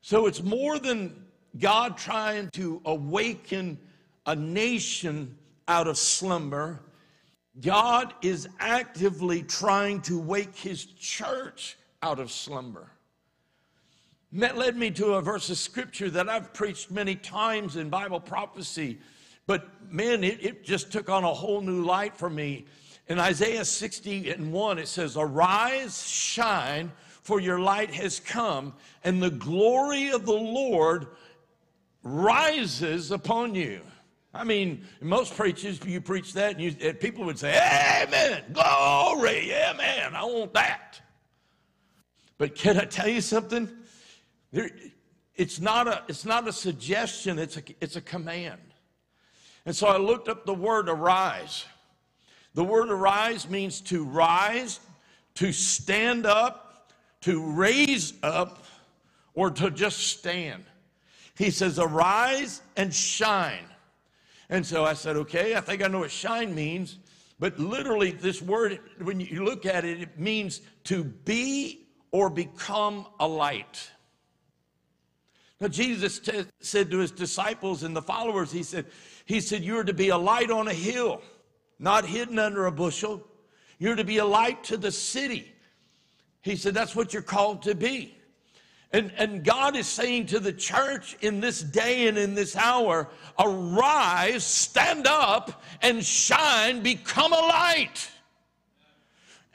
So it's more than God trying to awaken a nation out of slumber. God is actively trying to wake his church out of slumber. And that led me to a verse of scripture that I've preached many times in Bible prophecy. But man, it, it just took on a whole new light for me. In Isaiah 60 and 1, it says, Arise, shine, for your light has come, and the glory of the Lord rises upon you. I mean, most preachers, you preach that, and, you, and people would say, Amen, glory, amen, I want that. But can I tell you something? There, it's, not a, it's not a suggestion, it's a, it's a command. And so I looked up the word arise. The word arise means to rise, to stand up, to raise up, or to just stand. He says, arise and shine. And so I said, okay, I think I know what shine means. But literally, this word, when you look at it, it means to be or become a light. Now, Jesus t- said to his disciples and the followers, he said, he said, You're to be a light on a hill, not hidden under a bushel. You're to be a light to the city. He said, That's what you're called to be. And, and God is saying to the church in this day and in this hour, arise, stand up, and shine, become a light.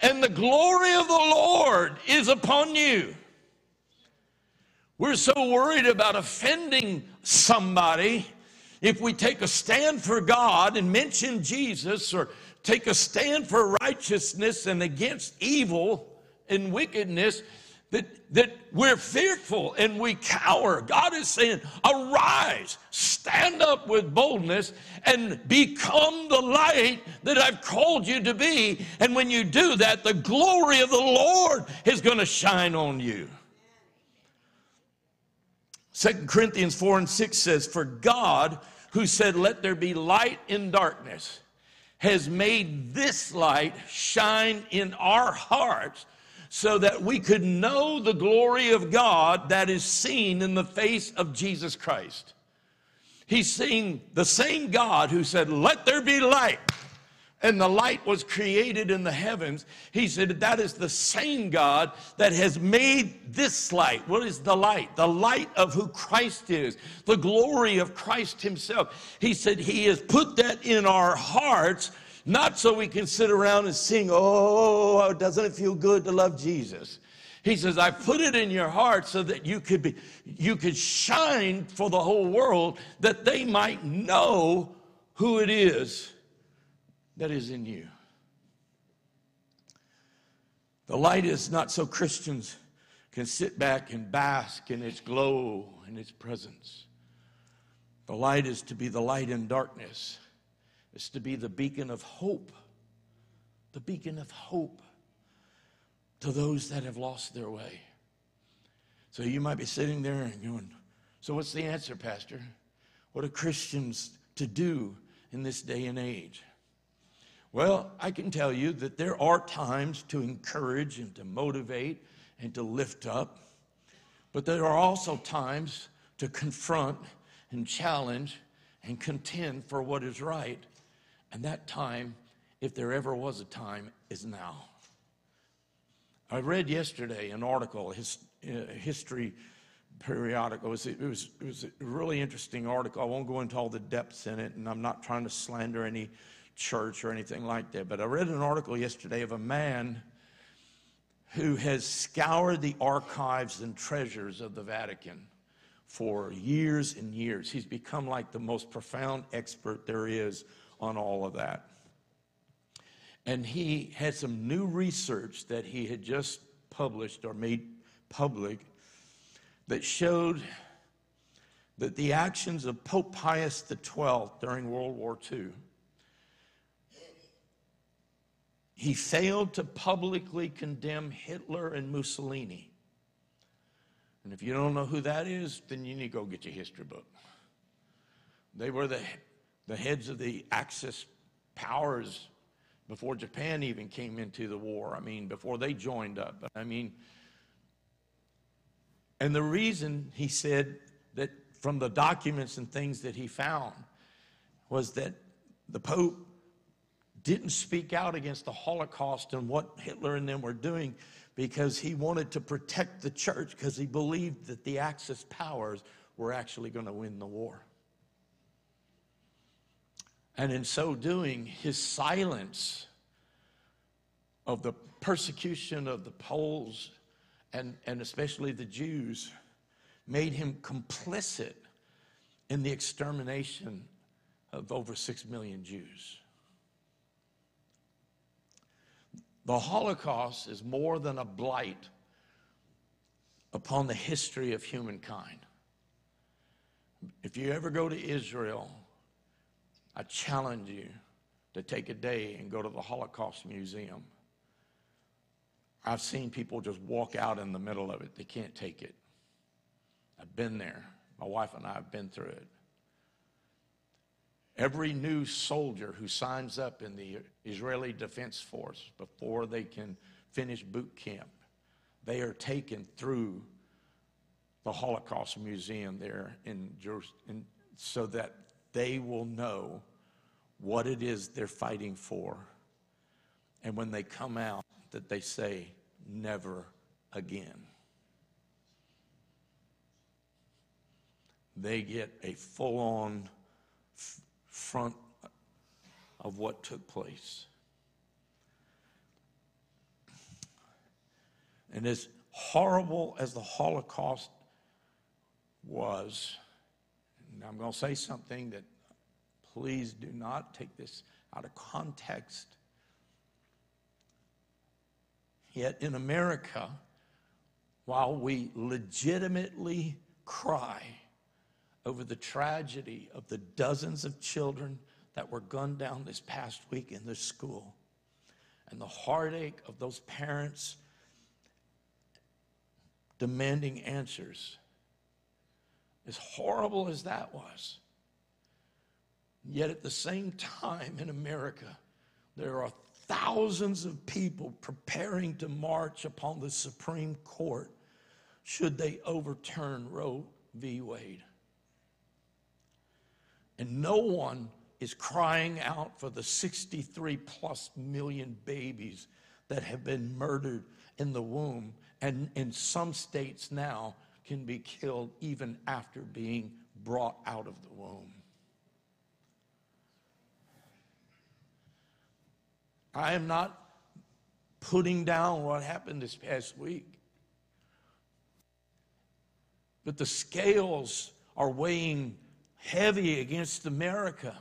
And the glory of the Lord is upon you. We're so worried about offending somebody. If we take a stand for God and mention Jesus or take a stand for righteousness and against evil and wickedness, that, that we're fearful and we cower. God is saying, arise, stand up with boldness, and become the light that I've called you to be. And when you do that, the glory of the Lord is going to shine on you. Second Corinthians 4 and 6 says, For God, who said, Let there be light in darkness, has made this light shine in our hearts so that we could know the glory of God that is seen in the face of Jesus Christ. He's seeing the same God who said, Let there be light and the light was created in the heavens. He said, That is the same God that has made this light. What is the light? The light of who Christ is, the glory of Christ Himself. He said, He has put that in our hearts, not so we can sit around and sing, Oh, oh doesn't it feel good to love Jesus? He says, I put it in your heart so that you could be, you could shine for the whole world, that they might know who it is that is in you. The light is not so Christians can sit back and bask in its glow and its presence. The light is to be the light in darkness. It's to be the beacon of hope. The beacon of hope to those that have lost their way. So you might be sitting there and going, So what's the answer, Pastor? What are Christians to do in this day and age? Well, I can tell you that there are times to encourage and to motivate and to lift up, but there are also times to confront and challenge and contend for what is right. And that time, if there ever was a time, is now. I read yesterday an article, his, uh, history periodical. It was, it, was, it was a really interesting article. I won't go into all the depths in it, and I'm not trying to slander any church or anything like that. But I read an article yesterday of a man who has scoured the archives and treasures of the Vatican for years and years. He's become like the most profound expert there is on all of that. And he had some new research that he had just published or made public that showed that the actions of Pope Pius XII during World War II He failed to publicly condemn Hitler and Mussolini. And if you don't know who that is, then you need to go get your history book. They were the, the heads of the Axis powers before Japan even came into the war. I mean, before they joined up. I mean, and the reason he said that from the documents and things that he found was that the Pope didn't speak out against the Holocaust and what Hitler and them were doing because he wanted to protect the church because he believed that the Axis powers were actually going to win the war. And in so doing, his silence of the persecution of the Poles and, and especially the Jews made him complicit in the extermination of over six million Jews. The Holocaust is more than a blight upon the history of humankind. If you ever go to Israel, I challenge you to take a day and go to the Holocaust Museum. I've seen people just walk out in the middle of it, they can't take it. I've been there. My wife and I have been through it. Every new soldier who signs up in the Israeli Defense Force before they can finish boot camp, they are taken through the Holocaust Museum there in Jerusalem so that they will know what it is they're fighting for. And when they come out, that they say, never again. They get a full on front of what took place. And as horrible as the Holocaust was, and I'm going to say something that please do not take this out of context. Yet in America, while we legitimately cry over the tragedy of the dozens of children that were gunned down this past week in the school and the heartache of those parents demanding answers. As horrible as that was, yet at the same time in America, there are thousands of people preparing to march upon the Supreme Court should they overturn Roe v. Wade. And no one is crying out for the 63 plus million babies that have been murdered in the womb and in some states now can be killed even after being brought out of the womb. I am not putting down what happened this past week. But the scales are weighing heavy against America.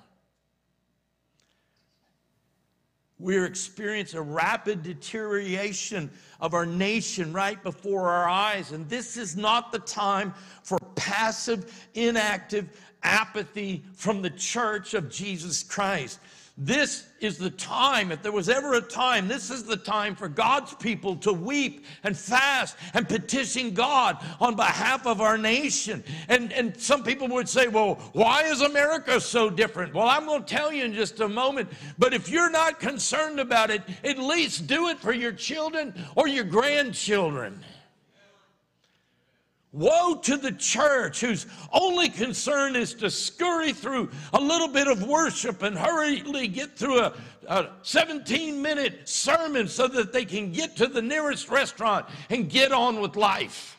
We're experiencing a rapid deterioration of our nation right before our eyes. And this is not the time for passive, inactive apathy from the church of Jesus Christ. This is the time, if there was ever a time, this is the time for God's people to weep and fast and petition God on behalf of our nation. And, and some people would say, well, why is America so different? Well, I'm going to tell you in just a moment. But if you're not concerned about it, at least do it for your children or your grandchildren. Woe to the church whose only concern is to scurry through a little bit of worship and hurriedly get through a, a 17 minute sermon so that they can get to the nearest restaurant and get on with life.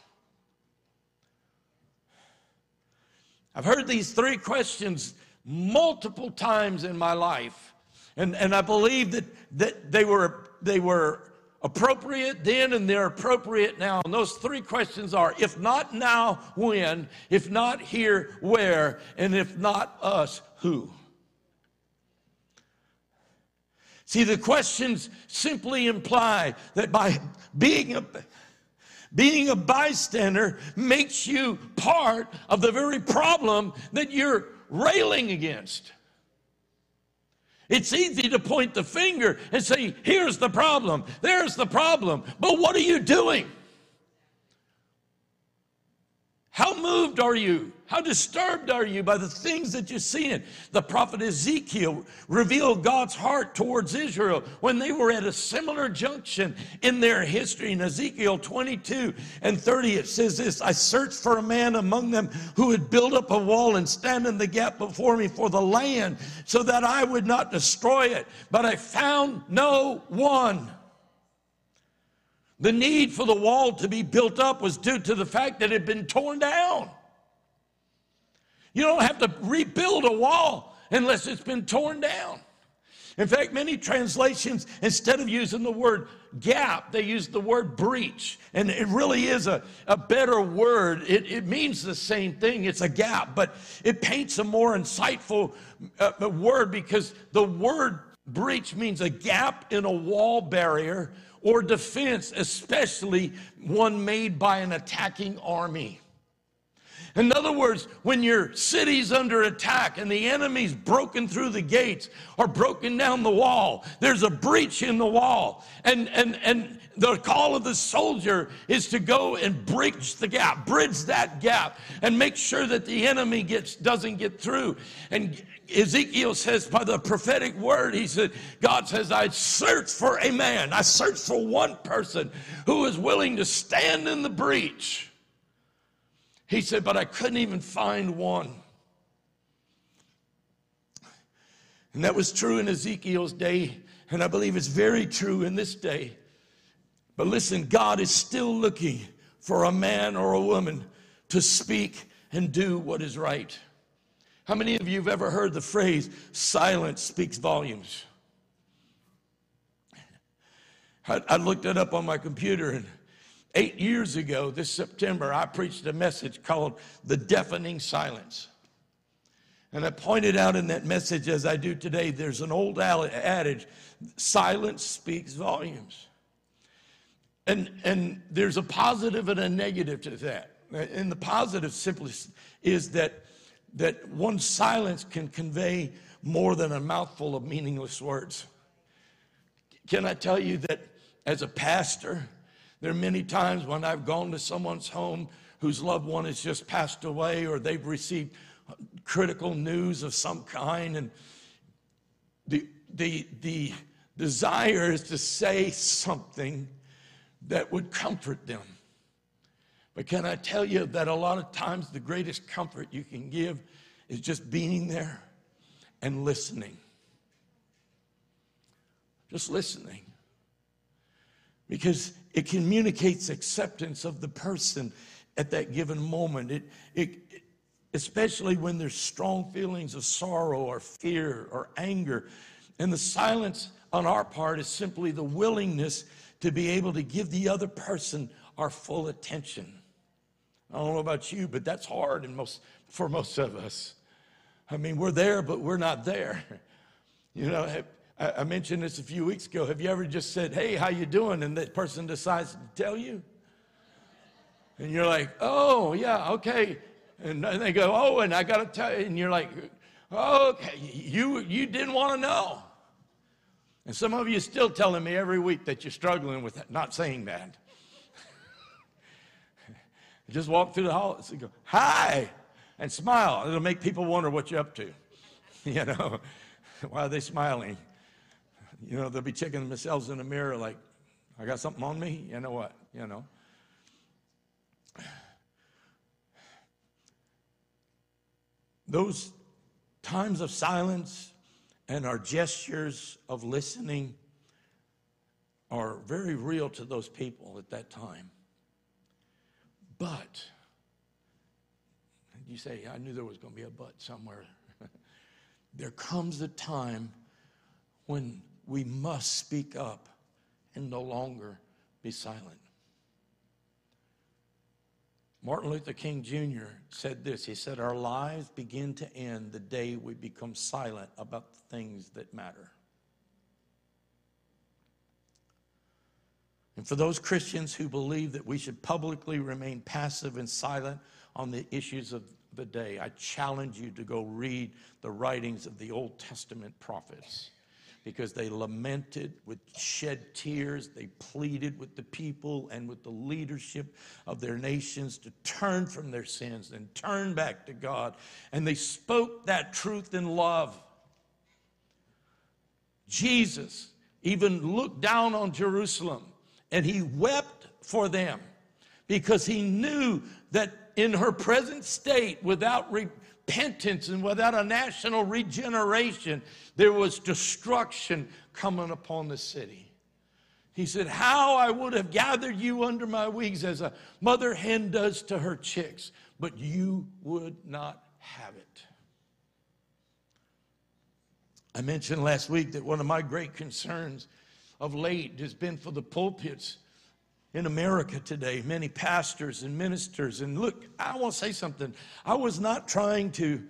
I've heard these three questions multiple times in my life, and, and I believe that, that they, were, they were appropriate then and they're appropriate now. And those three questions are if not now, when? If not here, where? And if not us, who? See, the questions simply imply that by being a being a bystander makes you part of the very problem that you're railing against. It's easy to point the finger and say, here's the problem, there's the problem. But what are you doing? How moved are you? How disturbed are you by the things that you're seeing? The prophet Ezekiel revealed God's heart towards Israel when they were at a similar junction in their history. In Ezekiel 22 and 30, it says this I searched for a man among them who would build up a wall and stand in the gap before me for the land so that I would not destroy it. But I found no one. The need for the wall to be built up was due to the fact that it had been torn down. You don't have to rebuild a wall unless it's been torn down. In fact, many translations, instead of using the word gap, they use the word breach. And it really is a, a better word. It, it means the same thing, it's a gap, but it paints a more insightful uh, word because the word breach means a gap in a wall barrier or defense, especially one made by an attacking army. In other words, when your city's under attack and the enemy's broken through the gates or broken down the wall, there's a breach in the wall. And, and, and the call of the soldier is to go and bridge the gap, bridge that gap, and make sure that the enemy gets, doesn't get through. And Ezekiel says, by the prophetic word, he said, God says, I search for a man, I search for one person who is willing to stand in the breach he said, but I couldn't even find one. And that was true in Ezekiel's day, and I believe it's very true in this day. But listen, God is still looking for a man or a woman to speak and do what is right. How many of you have ever heard the phrase, silence speaks volumes? I, I looked it up on my computer and Eight years ago, this September, I preached a message called The Deafening Silence. And I pointed out in that message, as I do today, there's an old adage silence speaks volumes. And, and there's a positive and a negative to that. And the positive simply is that, that one silence can convey more than a mouthful of meaningless words. Can I tell you that as a pastor, there are many times when I've gone to someone's home whose loved one has just passed away or they've received critical news of some kind, and the, the, the desire is to say something that would comfort them. But can I tell you that a lot of times the greatest comfort you can give is just being there and listening? Just listening. Because it communicates acceptance of the person at that given moment. It, it, especially when there's strong feelings of sorrow or fear or anger. And the silence on our part is simply the willingness to be able to give the other person our full attention. I don't know about you, but that's hard in most, for most of us. I mean, we're there, but we're not there. You know, I, mentioned this a few weeks ago. Have you ever just said, "Hey, how you doing?" and that person decides to tell you, and you're like, "Oh, yeah, okay," and, and they go, "Oh, and I got to tell you," and you're like, oh, "Okay, you you didn't want to know." And some of you are still telling me every week that you're struggling with not saying that. just walk through the hall and go, "Hi," and smile. It'll make people wonder what you're up to. You know, why are they smiling? You know, they'll be checking themselves in the mirror like, I got something on me? You know what? You know. Those times of silence and our gestures of listening are very real to those people at that time. But, you say, I knew there was going to be a but somewhere. there comes a time when we must speak up and no longer be silent. Martin Luther King Jr. said this He said, Our lives begin to end the day we become silent about the things that matter. And for those Christians who believe that we should publicly remain passive and silent on the issues of the day, I challenge you to go read the writings of the Old Testament prophets because they lamented with shed tears. They pleaded with the people and with the leadership of their nations to turn from their sins and turn back to God. And they spoke that truth in love. Jesus even looked down on Jerusalem and he wept for them because he knew that in her present state, without repentance and without a national regeneration, there was destruction coming upon the city. He said, How I would have gathered you under my wings as a mother hen does to her chicks, but you would not have it. I mentioned last week that one of my great concerns of late has been for the pulpits in America today, many pastors and ministers. And look, I want to say something. I was not trying to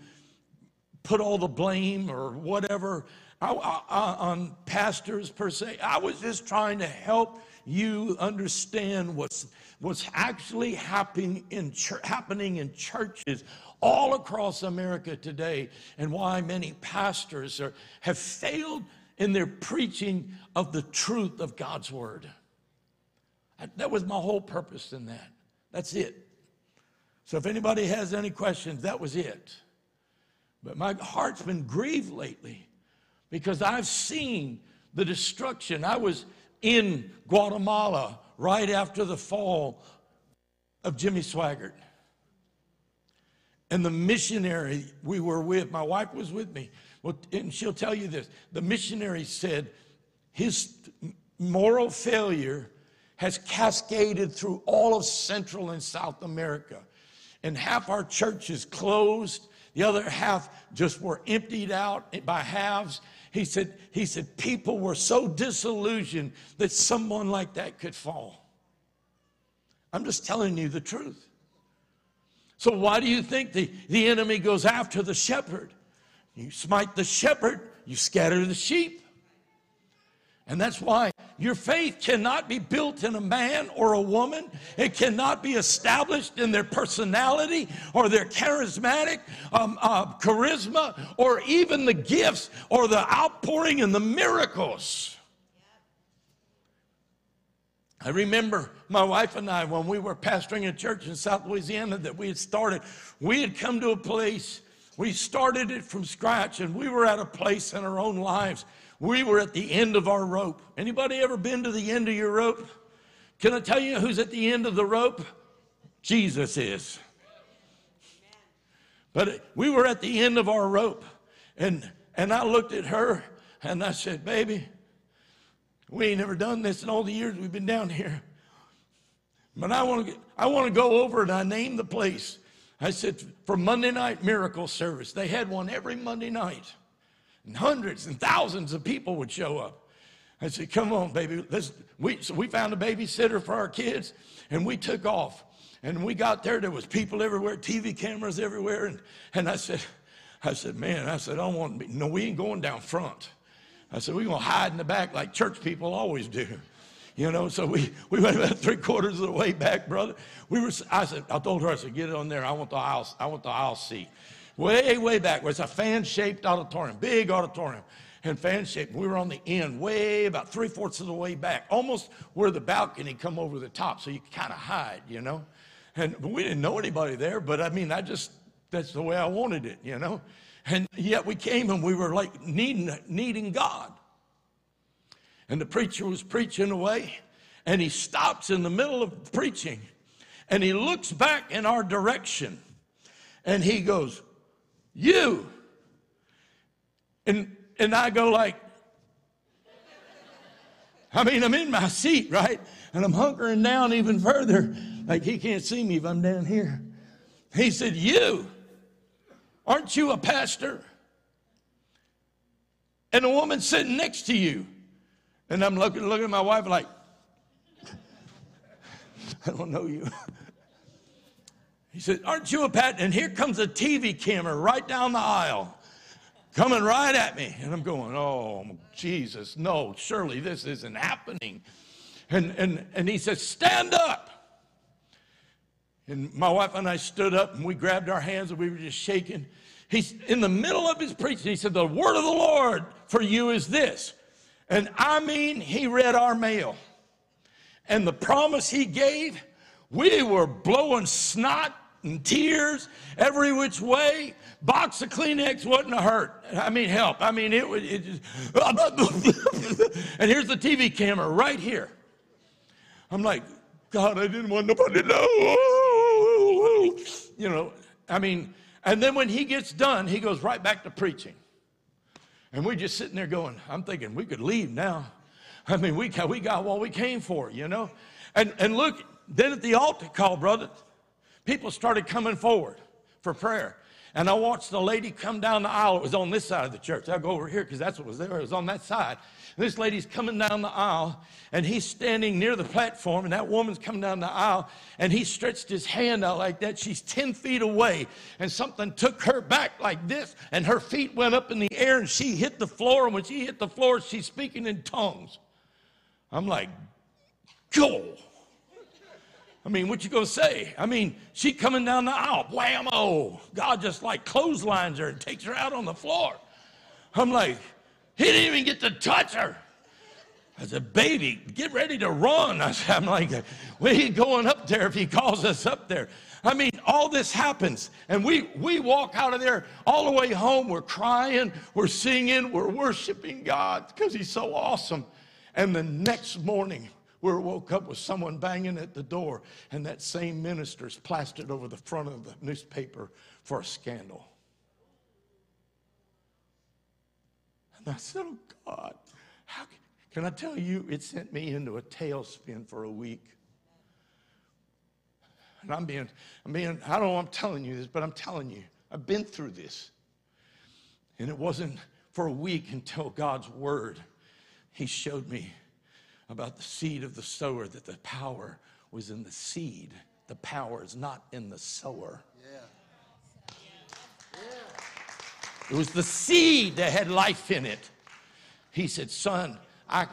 put all the blame or whatever on pastors per se. I was just trying to help you understand what's, what's actually happening in, happening in churches all across America today and why many pastors are, have failed in their preaching of the truth of God's word. That was my whole purpose in that. That's it. So if anybody has any questions, that was it. But my heart's been grieved lately because I've seen the destruction. I was in Guatemala right after the fall of Jimmy Swaggart. And the missionary we were with, my wife was with me, and she'll tell you this the missionary said his moral failure has cascaded through all of Central and South America. And half our churches closed, the other half just were emptied out by halves. He said, he said, people were so disillusioned that someone like that could fall. I'm just telling you the truth. So, why do you think the, the enemy goes after the shepherd? You smite the shepherd, you scatter the sheep. And that's why your faith cannot be built in a man or a woman. It cannot be established in their personality or their charismatic um, uh, charisma or even the gifts or the outpouring and the miracles. I remember my wife and I, when we were pastoring a church in South Louisiana that we had started, we had come to a place, we started it from scratch, and we were at a place in our own lives we were at the end of our rope. Anybody ever been to the end of your rope? Can I tell you who's at the end of the rope? Jesus is. But we were at the end of our rope. And, and I looked at her and I said, Baby, we ain't never done this in all the years we've been down here. But I want to I want to go over and I named the place. I said, for Monday night miracle service. They had one every Monday night. And hundreds and thousands of people would show up. I said, Come on, baby. Let's, we, so we found a babysitter for our kids and we took off. And we got there, there was people everywhere, TV cameras everywhere. And, and I said, I said, man, I said, I don't want to be, no, we ain't going down front. I said, we're going to hide in the back like church people always do. You know, so we, we went about three quarters of the way back, brother. We were, I said, I told her, I said, get it on there. I want the aisle, I want the aisle seat way, way back where it's a fan shaped auditorium, big auditorium, and fan shaped. We were on the end, way about three fourths of the way back, almost where the balcony come over the top, so you kind of hide, you know. And we didn't know anybody there, but I mean, I just that's the way I wanted it, you know. And yet we came and we were like needing needing God. And the preacher was preaching away, and he stops in the middle of preaching, and he looks back in our direction, and he goes, you. And, and I go like, I mean, I'm in my seat, right? And I'm hunkering down even further. Like he can't see me if I'm down here. He said, You, aren't you a pastor? And a woman sitting next to you. And I'm looking, looking at my wife like, I don't know you. He said, Aren't you a pat? And here comes a TV camera right down the aisle, coming right at me. And I'm going, Oh, Jesus, no, surely this isn't happening. And, and, and he says, Stand up. And my wife and I stood up and we grabbed our hands and we were just shaking. He's in the middle of his preaching. He said, The word of the Lord for you is this. And I mean, he read our mail. And the promise he gave, we were blowing snot and tears every which way. Box of Kleenex wasn't a hurt. I mean, help. I mean, it was. It just, and here's the TV camera right here. I'm like, God, I didn't want nobody to know. You know, I mean, and then when he gets done, he goes right back to preaching. And we're just sitting there going, I'm thinking we could leave now. I mean, we got, we got what we came for, you know? And, and look, then at the altar call, brother, people started coming forward for prayer. And I watched the lady come down the aisle. It was on this side of the church. I'll go over here because that's what was there. It was on that side. And this lady's coming down the aisle, and he's standing near the platform, and that woman's coming down the aisle, and he stretched his hand out like that. She's 10 feet away, and something took her back like this, and her feet went up in the air, and she hit the floor. And when she hit the floor, she's speaking in tongues. I'm like, go. I mean, what you gonna say? I mean, she coming down the aisle, whammo. God just like clotheslines her and takes her out on the floor. I'm like, he didn't even get to touch her. I said, baby, get ready to run. I said, I'm like, we ain't going up there if he calls us up there. I mean, all this happens, and we we walk out of there all the way home. We're crying, we're singing, we're worshiping God because He's so awesome. And the next morning, we woke up with someone banging at the door, and that same minister's plastered over the front of the newspaper for a scandal. And I said, Oh God, how can, can I tell you, it sent me into a tailspin for a week. And I'm being, I'm being, I don't know I'm telling you this, but I'm telling you, I've been through this. And it wasn't for a week until God's word, He showed me about the seed of the sower, that the power was in the seed. The power is not in the sower. It was the seed that had life in it. He said, Son, I,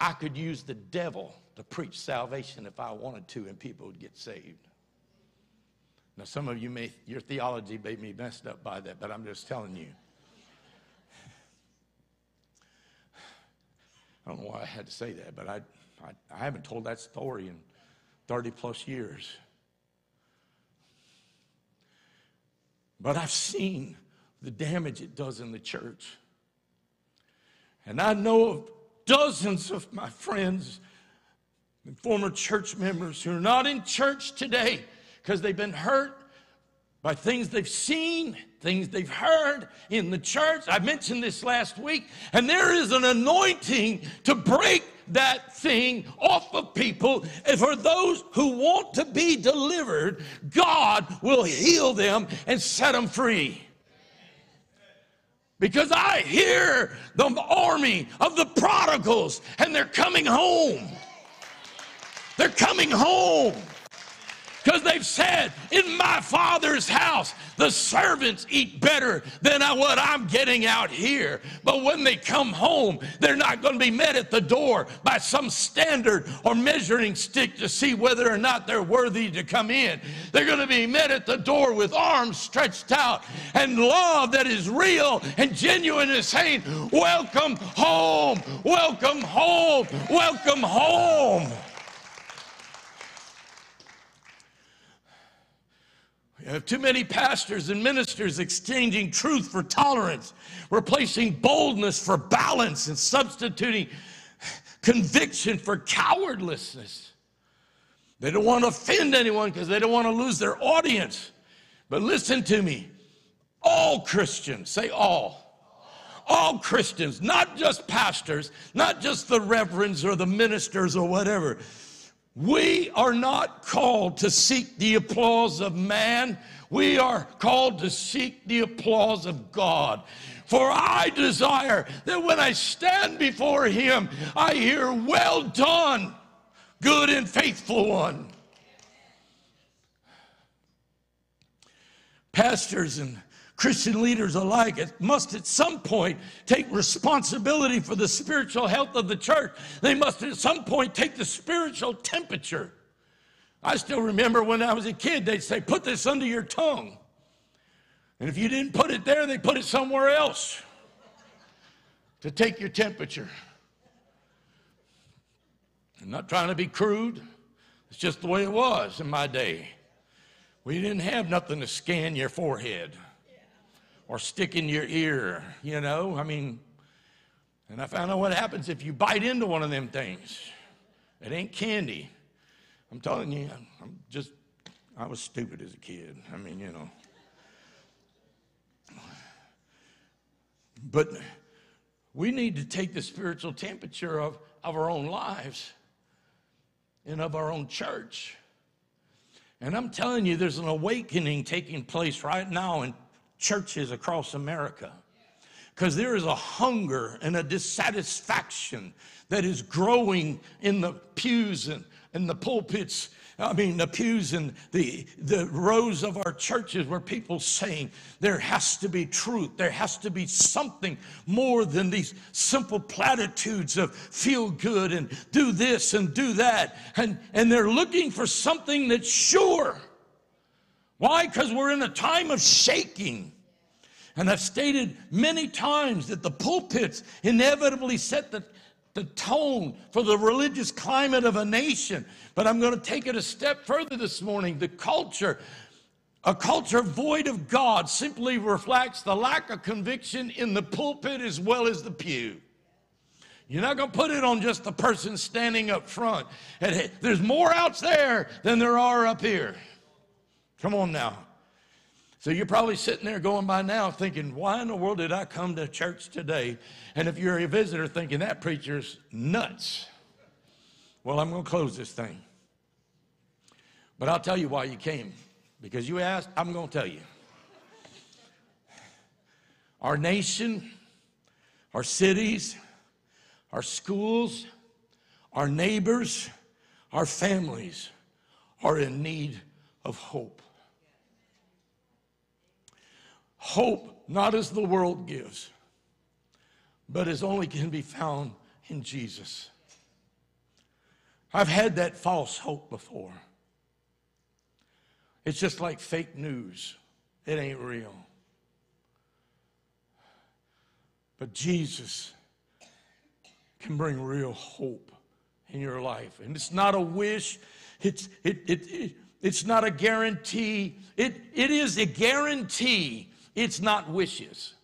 I could use the devil to preach salvation if I wanted to, and people would get saved. Now, some of you may, your theology may be messed up by that, but I'm just telling you. I don't know why I had to say that, but I, I, I haven't told that story in 30 plus years. But I've seen the damage it does in the church. And I know of dozens of my friends and former church members who are not in church today because they've been hurt by things they've seen, things they've heard in the church. I mentioned this last week, and there is an anointing to break that thing off of people. And for those who want to be delivered, God will heal them and set them free. Because I hear the army of the prodigals, and they're coming home. They're coming home because they've said, In my father's house, the servants eat better than what I'm getting out here. But when they come home, they're not going to be met at the door by some standard or measuring stick to see whether or not they're worthy to come in. They're going to be met at the door with arms stretched out and love that is real and genuine is saying, Welcome home, welcome home, welcome home. Have too many pastors and ministers exchanging truth for tolerance, replacing boldness for balance, and substituting conviction for cowardlessness. They don't want to offend anyone because they don't want to lose their audience. But listen to me all Christians, say all. All Christians, not just pastors, not just the reverends or the ministers or whatever. We are not called to seek the applause of man. We are called to seek the applause of God. For I desire that when I stand before him, I hear, Well done, good and faithful one. Pastors and Christian leaders alike must at some point take responsibility for the spiritual health of the church. They must at some point take the spiritual temperature. I still remember when I was a kid, they'd say, Put this under your tongue. And if you didn't put it there, they put it somewhere else to take your temperature. I'm not trying to be crude, it's just the way it was in my day. We didn't have nothing to scan your forehead or stick in your ear, you know? I mean, and I found out what happens if you bite into one of them things. It ain't candy. I'm telling you, I'm just, I was stupid as a kid. I mean, you know. But we need to take the spiritual temperature of, of our own lives and of our own church. And I'm telling you, there's an awakening taking place right now in churches across America. Because there is a hunger and a dissatisfaction that is growing in the pews and, and the pulpits I mean, the pews and the, the rows of our churches where people saying there has to be truth. There has to be something more than these simple platitudes of feel good and do this and do that. And, and they're looking for something that's sure. Why? Because we're in a time of shaking. And I've stated many times that the pulpits inevitably set the, the tone for the religious climate of a nation. But I'm going to take it a step further this morning. The culture, a culture void of God, simply reflects the lack of conviction in the pulpit as well as the pew. You're not going to put it on just the person standing up front. There's more out there than there are up here. Come on now. So you're probably sitting there going by now thinking, why in the world did I come to church today? And if you're a visitor thinking that preacher's nuts, well, I'm going to close this thing. But I'll tell you why you came. Because you asked, I'm going to tell you. Our nation, our cities, our schools, our neighbors, our families are in need of hope. Hope, not as the world gives, but as only can be found in Jesus. I've had that false hope before. It's just like fake news, it ain't real. But Jesus can bring real hope in your life. And it's not a wish, it's, it, it, it, it's not a guarantee. It, it is a guarantee it's not wishes.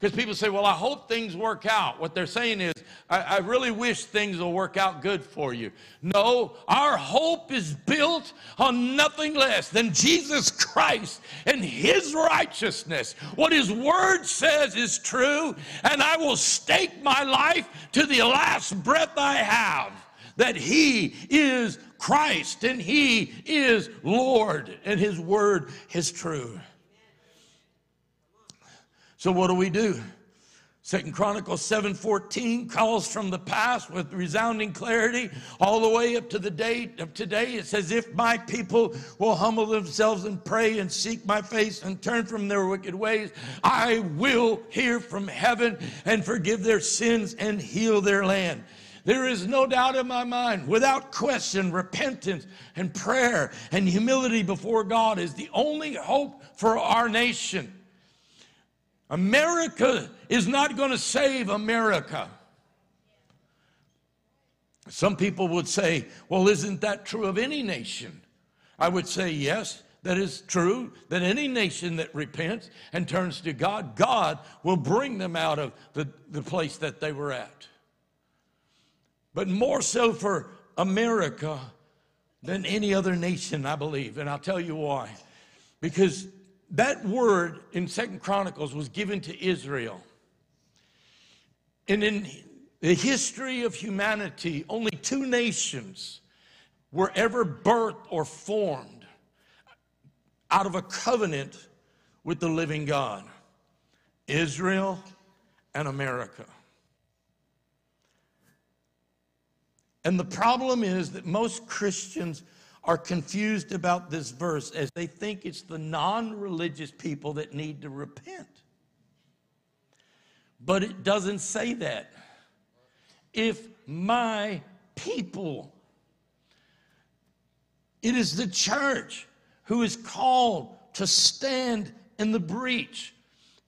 Because people say, well, I hope things work out. What they're saying is, I, I, really wish things will work out good for you. No, our hope is built on nothing less than Jesus Christ and His righteousness. What His Word says is true, and I will stake my life to the last breath I have that He is Christ and He is Lord, and His Word is true. So what do we do? Second Chronicles 7:14 calls from the past with resounding clarity all the way up to the date of today. It says, "If my people will humble themselves and pray and seek my face and turn from their wicked ways, I will hear from heaven and forgive their sins and heal their land." There is no doubt in my mind, without question, repentance and prayer and humility before God is the only hope for our nation. America is not going to save America. Some people would say, well, isn't that true of any nation? I would say, yes, that is true, that any nation that repents and turns to God, God will bring them out of the, the place that they were at. But more so for America than any other nation, I believe. And I'll tell you why. Because that word in Second Chronicles was given to Israel. And in the history of humanity, only two nations were ever birthed or formed out of a covenant with the living God Israel and America. And the problem is that most Christians are confused about this verse as they think it's the non religious people that need to repent. But it doesn't say that. If my people, it is the church who is called to stand in the breach,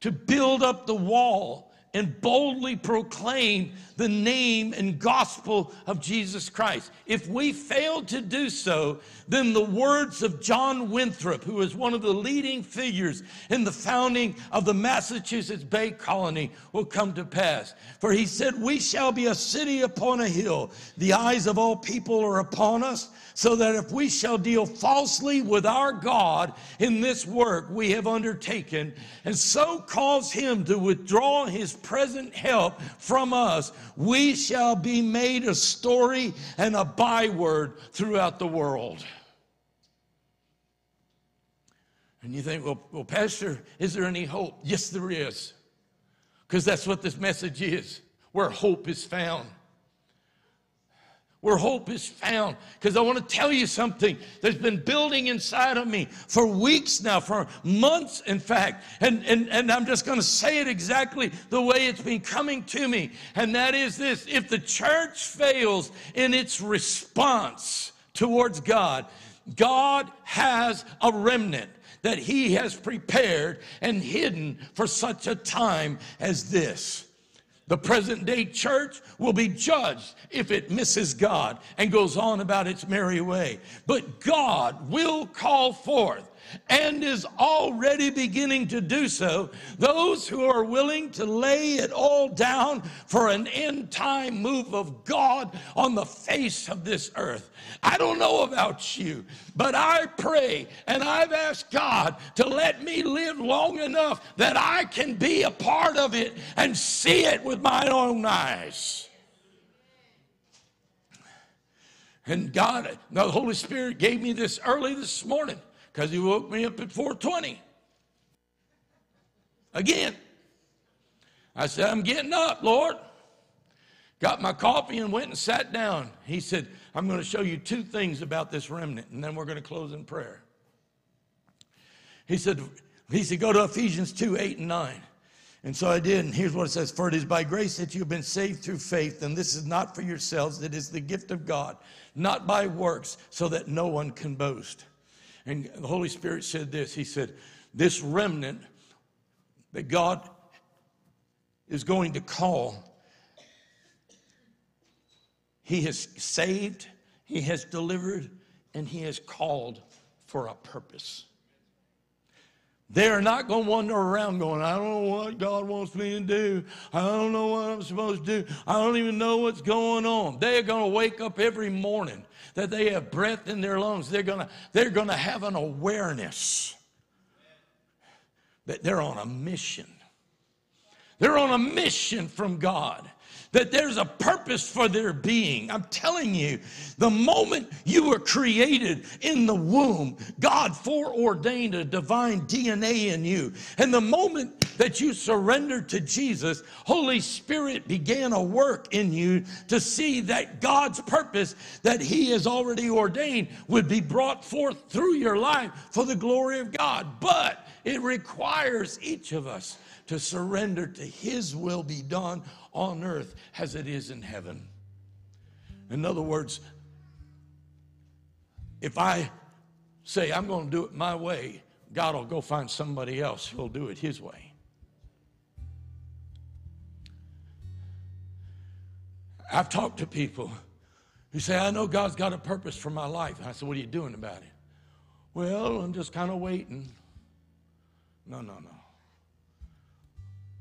to build up the wall, and boldly proclaim the name and gospel of Jesus Christ. If we fail to do so, then the words of John Winthrop, who is one of the leading figures in the founding of the Massachusetts Bay Colony, will come to pass. For he said, We shall be a city upon a hill. The eyes of all people are upon us so that if we shall deal falsely with our God in this work we have undertaken, and so cause him to withdraw his present help from us, we shall be made a story and a byword throughout the world. And you think, well, well, Pastor, is there any hope? Yes, there is. Because that's what this message is where hope is found where hope is found. Because I want to tell you something that's been building inside of me for weeks now, for months, in fact. And, and, and I'm just going to say it exactly the way it's been coming to me. And that is this if the church fails in its response towards God, God has a remnant that He has prepared and hidden for such a time as this. The present day church will be judged if it misses God and goes on about its merry way. But God will call forth and is already beginning to do so. Those who are willing to lay it all down for an end time move of God on the face of this earth. I don't know about you, but I pray and I've asked God to let me live long enough that I can be a part of it and see it with my own eyes. And God, the Holy Spirit gave me this early this morning because he woke me up at 420. Again. I said, I'm getting up, Lord. Got my coffee and went and sat down. He said, I'm going to show you two things about this remnant, and then we're going to close in prayer. He said, he said, go to Ephesians 2, 8 and 9. And so I did, and here's what it says For it is by grace that you have been saved through faith, and this is not for yourselves, it is the gift of God, not by works, so that no one can boast. And the Holy Spirit said this He said, This remnant that God is going to call, He has saved, He has delivered, and He has called for a purpose. They are not going to wander around going, I don't know what God wants me to do. I don't know what I'm supposed to do. I don't even know what's going on. They are going to wake up every morning that they have breath in their lungs. They're going to, they're going to have an awareness that they're on a mission. They're on a mission from God that there's a purpose for their being. I'm telling you, the moment you were created in the womb, God foreordained a divine DNA in you. And the moment that you surrendered to Jesus, Holy Spirit began a work in you to see that God's purpose that He has already ordained would be brought forth through your life for the glory of God. But it requires each of us to surrender to His will be done on earth as it is in heaven. In other words, if I say I'm going to do it my way, God will go find somebody else who'll do it His way. I've talked to people who say, I know God's got a purpose for my life. I said, What are you doing about it? Well, I'm just kind of waiting. No, no, no.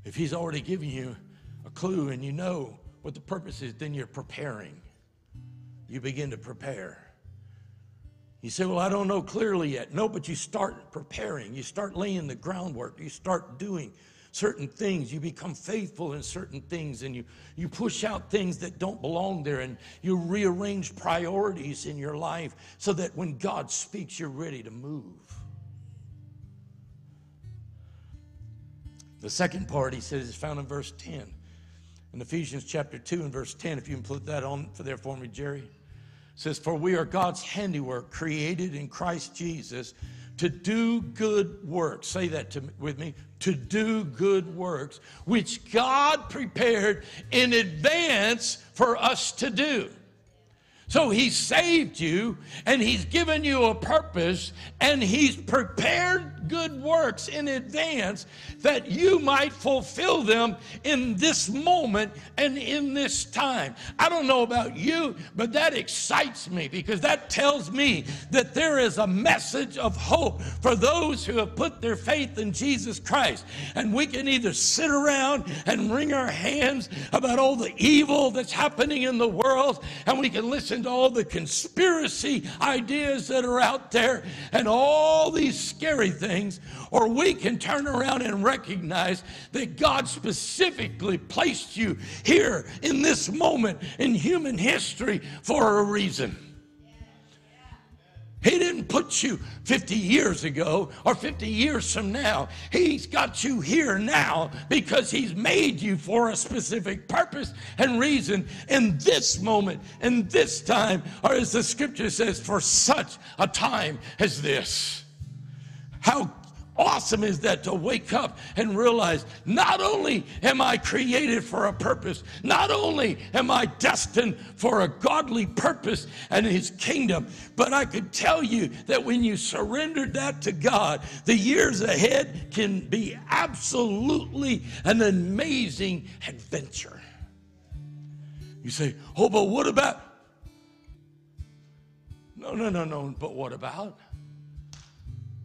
If He's already given you a clue and you know what the purpose is, then you're preparing. You begin to prepare. You say, Well, I don't know clearly yet. No, but you start preparing. You start laying the groundwork. You start doing certain things. You become faithful in certain things and you, you push out things that don't belong there and you rearrange priorities in your life so that when God speaks, you're ready to move. The second part, he says, is found in verse 10. In Ephesians chapter 2 and verse 10, if you can put that on for there for me, Jerry. Says, For we are God's handiwork, created in Christ Jesus to do good works. Say that to, with me. To do good works, which God prepared in advance for us to do. So he saved you and he's given you a purpose and he's prepared good works in advance that you might fulfill them in this moment and in this time. I don't know about you, but that excites me because that tells me that there is a message of hope for those who have put their faith in Jesus Christ. And we can either sit around and wring our hands about all the evil that's happening in the world and we can listen all the conspiracy ideas that are out there and all these scary things, or we can turn around and recognize that God specifically placed you here in this moment in human history for a reason. He didn't put you 50 years ago or 50 years from now. He's got you here now because He's made you for a specific purpose and reason in this moment, in this time, or as the scripture says, for such a time as this. How awesome is that to wake up and realize not only am I created for a purpose, not only am I destined for a godly purpose and his kingdom, but I could tell you that when you surrendered that to God, the years ahead can be absolutely an amazing adventure. You say, oh, but what about? No, no, no, no, but what about?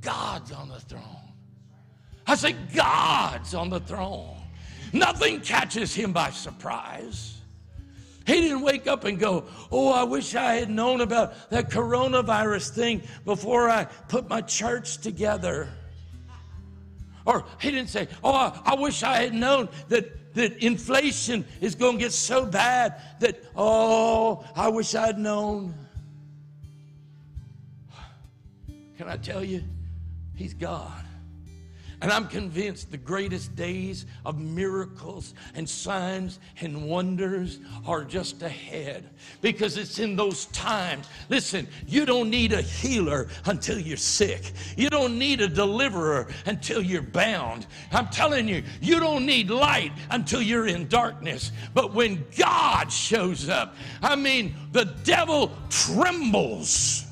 God's on the throne. I say, God's on the throne. Nothing catches him by surprise. He didn't wake up and go, Oh, I wish I had known about that coronavirus thing before I put my church together. Or he didn't say, Oh, I, I wish I had known that, that inflation is going to get so bad that, oh, I wish I'd known. Can I tell you? He's God. And I'm convinced the greatest days of miracles and signs and wonders are just ahead because it's in those times. Listen, you don't need a healer until you're sick, you don't need a deliverer until you're bound. I'm telling you, you don't need light until you're in darkness. But when God shows up, I mean, the devil trembles.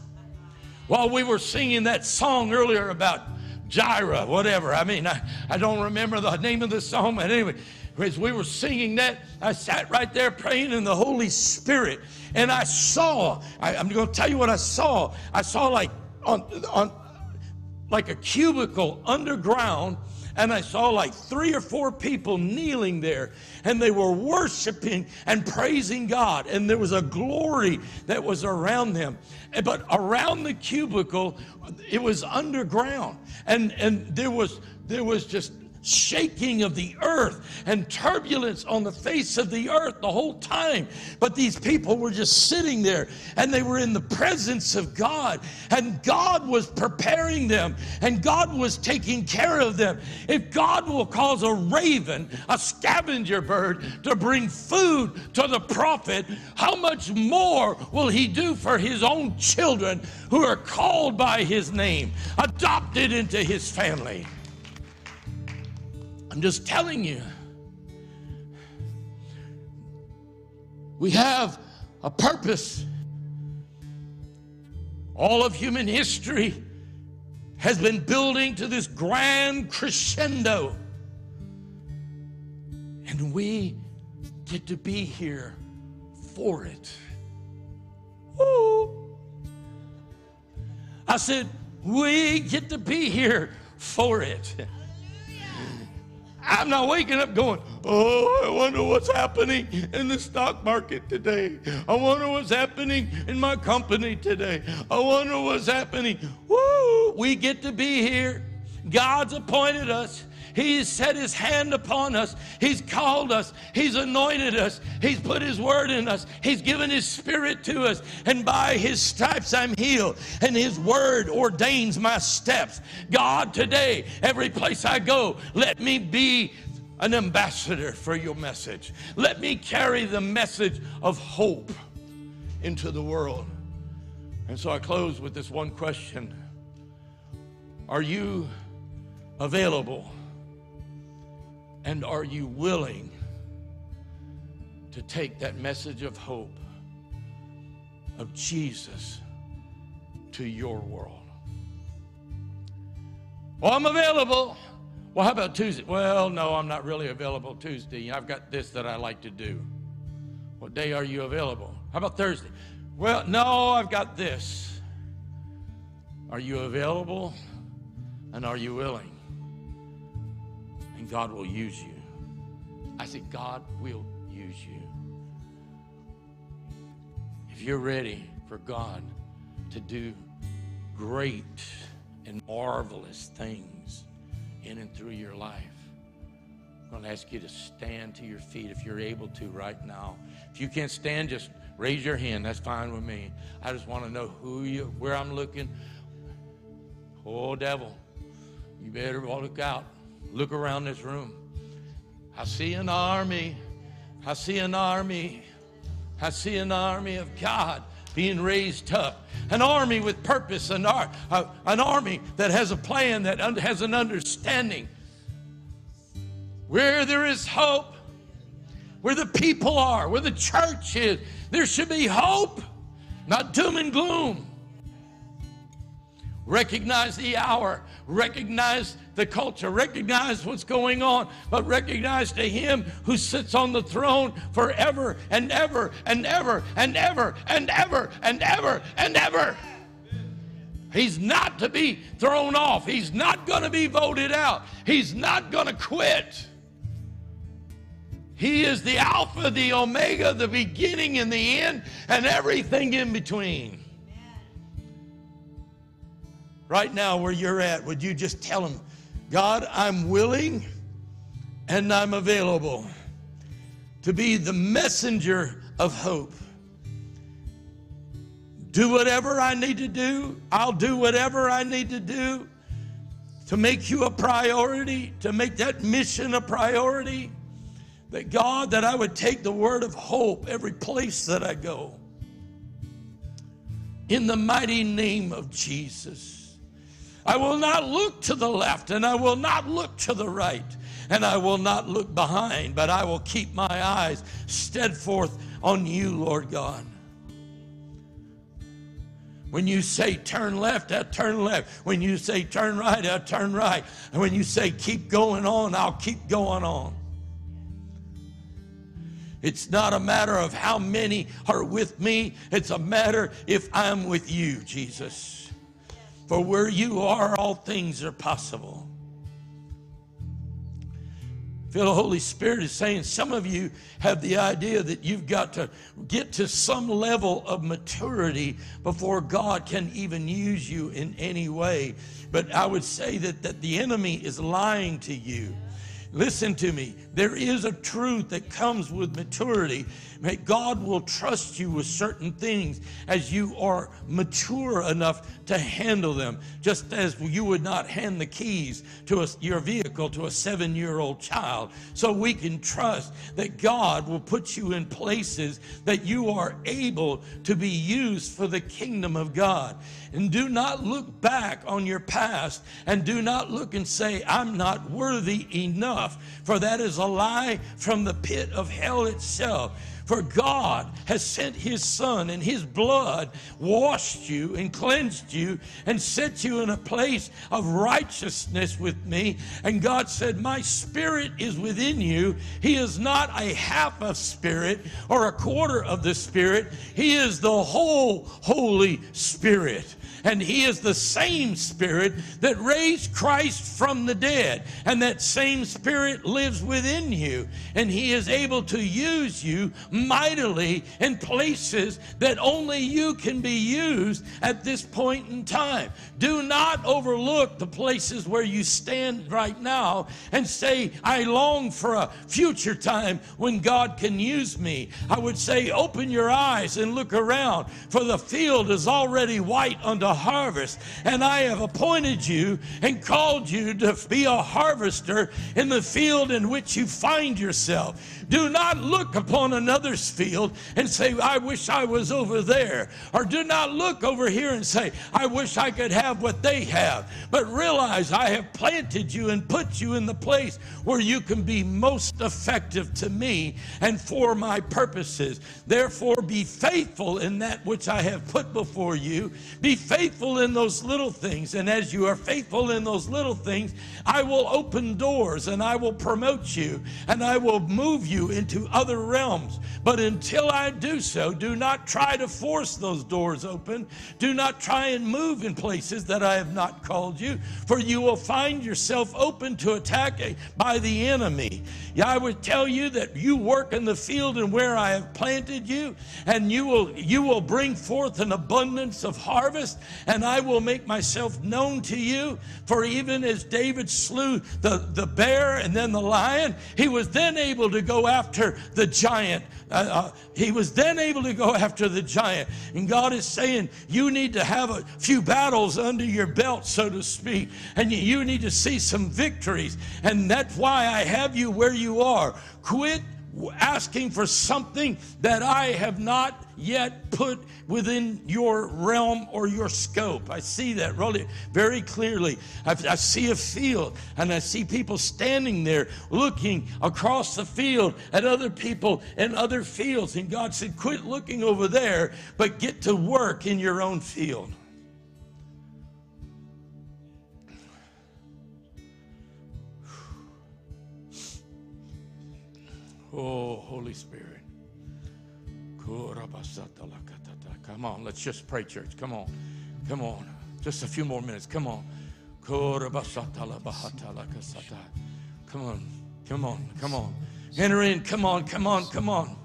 While we were singing that song earlier about Jireh, whatever. I mean, I, I don't remember the name of the song, but anyway, as we were singing that, I sat right there praying in the Holy Spirit, and I saw. I, I'm going to tell you what I saw. I saw like on on like a cubicle underground and I saw like three or four people kneeling there, and they were worshiping and praising God, and there was a glory that was around them. But around the cubicle, it was underground, and and there was there was just shaking of the earth and turbulence on the face of the earth the whole time. But these people were just sitting there and they were in the presence of God, and God was preparing them and God was taking care of them. If God will cause a raven, a scavenger bird, to bring food to the prophet, how much more will he do for his own children who are called by his name, adopted into his family? I'm just telling you. We have a purpose. All of human history has been building to this grand crescendo. And we get to be here for it. Woo. I said, we get to be here for it. I'm not waking up going, oh, I wonder what's happening in the stock market today. I wonder what's happening in my company today. I wonder what's happening. Woo! We get to be here. God's appointed us. He's set his hand upon us. He's called us. He's anointed us. He's put his word in us. He's given his spirit to us. And by his stripes I'm healed. And his word ordains my steps. God, today, every place I go, let me be an ambassador for your message. Let me carry the message of hope into the world. And so I close with this one question Are you available? And are you willing to take that message of hope of Jesus to your world? Well, I'm available. Well, how about Tuesday? Well, no, I'm not really available Tuesday. I've got this that I like to do. What day are you available? How about Thursday? Well, no, I've got this. Are you available? And are you willing? God will use you. I said, God will use you. If if you're ready for God to do great and marvelous things in and through your life, I'm going to ask you to stand to your feet if you're able to right now. If you can't stand, just raise your hand. That's fine with me. I just want to know who you, where I'm looking. Oh, devil, you better look out. Look around this room. I see an army. I see an army. I see an army of God being raised up. An army with purpose, an, ar- an army that has a plan, that un- has an understanding. Where there is hope, where the people are, where the church is, there should be hope, not doom and gloom. Recognize the hour, recognize the culture, recognize what's going on, but recognize to Him who sits on the throne forever and ever and ever and ever and ever and ever and ever. He's not to be thrown off. He's not going to be voted out. He's not going to quit. He is the Alpha, the Omega, the beginning and the end, and everything in between. Right now, where you're at, would you just tell him, God, I'm willing and I'm available to be the messenger of hope. Do whatever I need to do. I'll do whatever I need to do to make you a priority, to make that mission a priority. That God, that I would take the word of hope every place that I go. In the mighty name of Jesus. I will not look to the left and I will not look to the right and I will not look behind, but I will keep my eyes steadfast on you, Lord God. When you say turn left, I'll turn left. When you say turn right, I'll turn right. And when you say keep going on, I'll keep going on. It's not a matter of how many are with me, it's a matter if I'm with you, Jesus. For where you are, all things are possible. feel the Holy Spirit is saying some of you have the idea that you've got to get to some level of maturity before God can even use you in any way. But I would say that, that the enemy is lying to you. Listen to me. There is a truth that comes with maturity. God will trust you with certain things as you are mature enough to handle them, just as you would not hand the keys to a, your vehicle to a seven year old child. So we can trust that God will put you in places that you are able to be used for the kingdom of God. And do not look back on your past and do not look and say, I'm not worthy enough, for that is a lie from the pit of hell itself. For God has sent His Son, and His blood washed you and cleansed you and set you in a place of righteousness with me. And God said, My Spirit is within you. He is not a half of Spirit or a quarter of the Spirit, He is the whole Holy Spirit. And He is the same Spirit that raised Christ from the dead. And that same Spirit lives within you. And He is able to use you mightily in places that only you can be used at this point in time. Do not overlook the places where you stand right now and say, I long for a future time when God can use me. I would say, open your eyes and look around, for the field is already white unto harvest. And I have appointed you and called you to be a harvester in the field in which you find yourself. Do not look upon another's field and say, I wish I was over there. Or do not look over here and say, I wish I could have what they have. But realize I have planted you and put you in the place where you can be most effective to me and for my purposes. Therefore, be faithful in that which I have put before you. Be faithful in those little things. And as you are faithful in those little things, I will open doors and I will promote you and I will move you into other realms. But until I do so, do not try to force those doors open. Do not try and move in places that I have not called you, for you will find yourself open to attack by the enemy. Yeah, I would tell you that you work in the field and where I have planted you, and you will you will bring forth an abundance of harvest, and I will make myself known to you. For even as David slew the, the bear and then the lion, he was then able to go after the giant. Uh, uh, he was then able to go after the giant. And God is saying, you need to have a few battles under your belt, so to speak, and you need to see some victories. And that's why I have you where you are. Quit asking for something that I have not yet put within your realm or your scope. I see that really very clearly. I, I, see a field and I see people standing there looking across the field at other people in other fields. And God said, Quit looking over there, but get to work in your own field. Oh, Holy Spirit. Come on, let's just pray, church. Come on. Come on. Just a few more minutes. Come on. Come on. Come on. Come on. Enter in. Come on. Come on. Come on.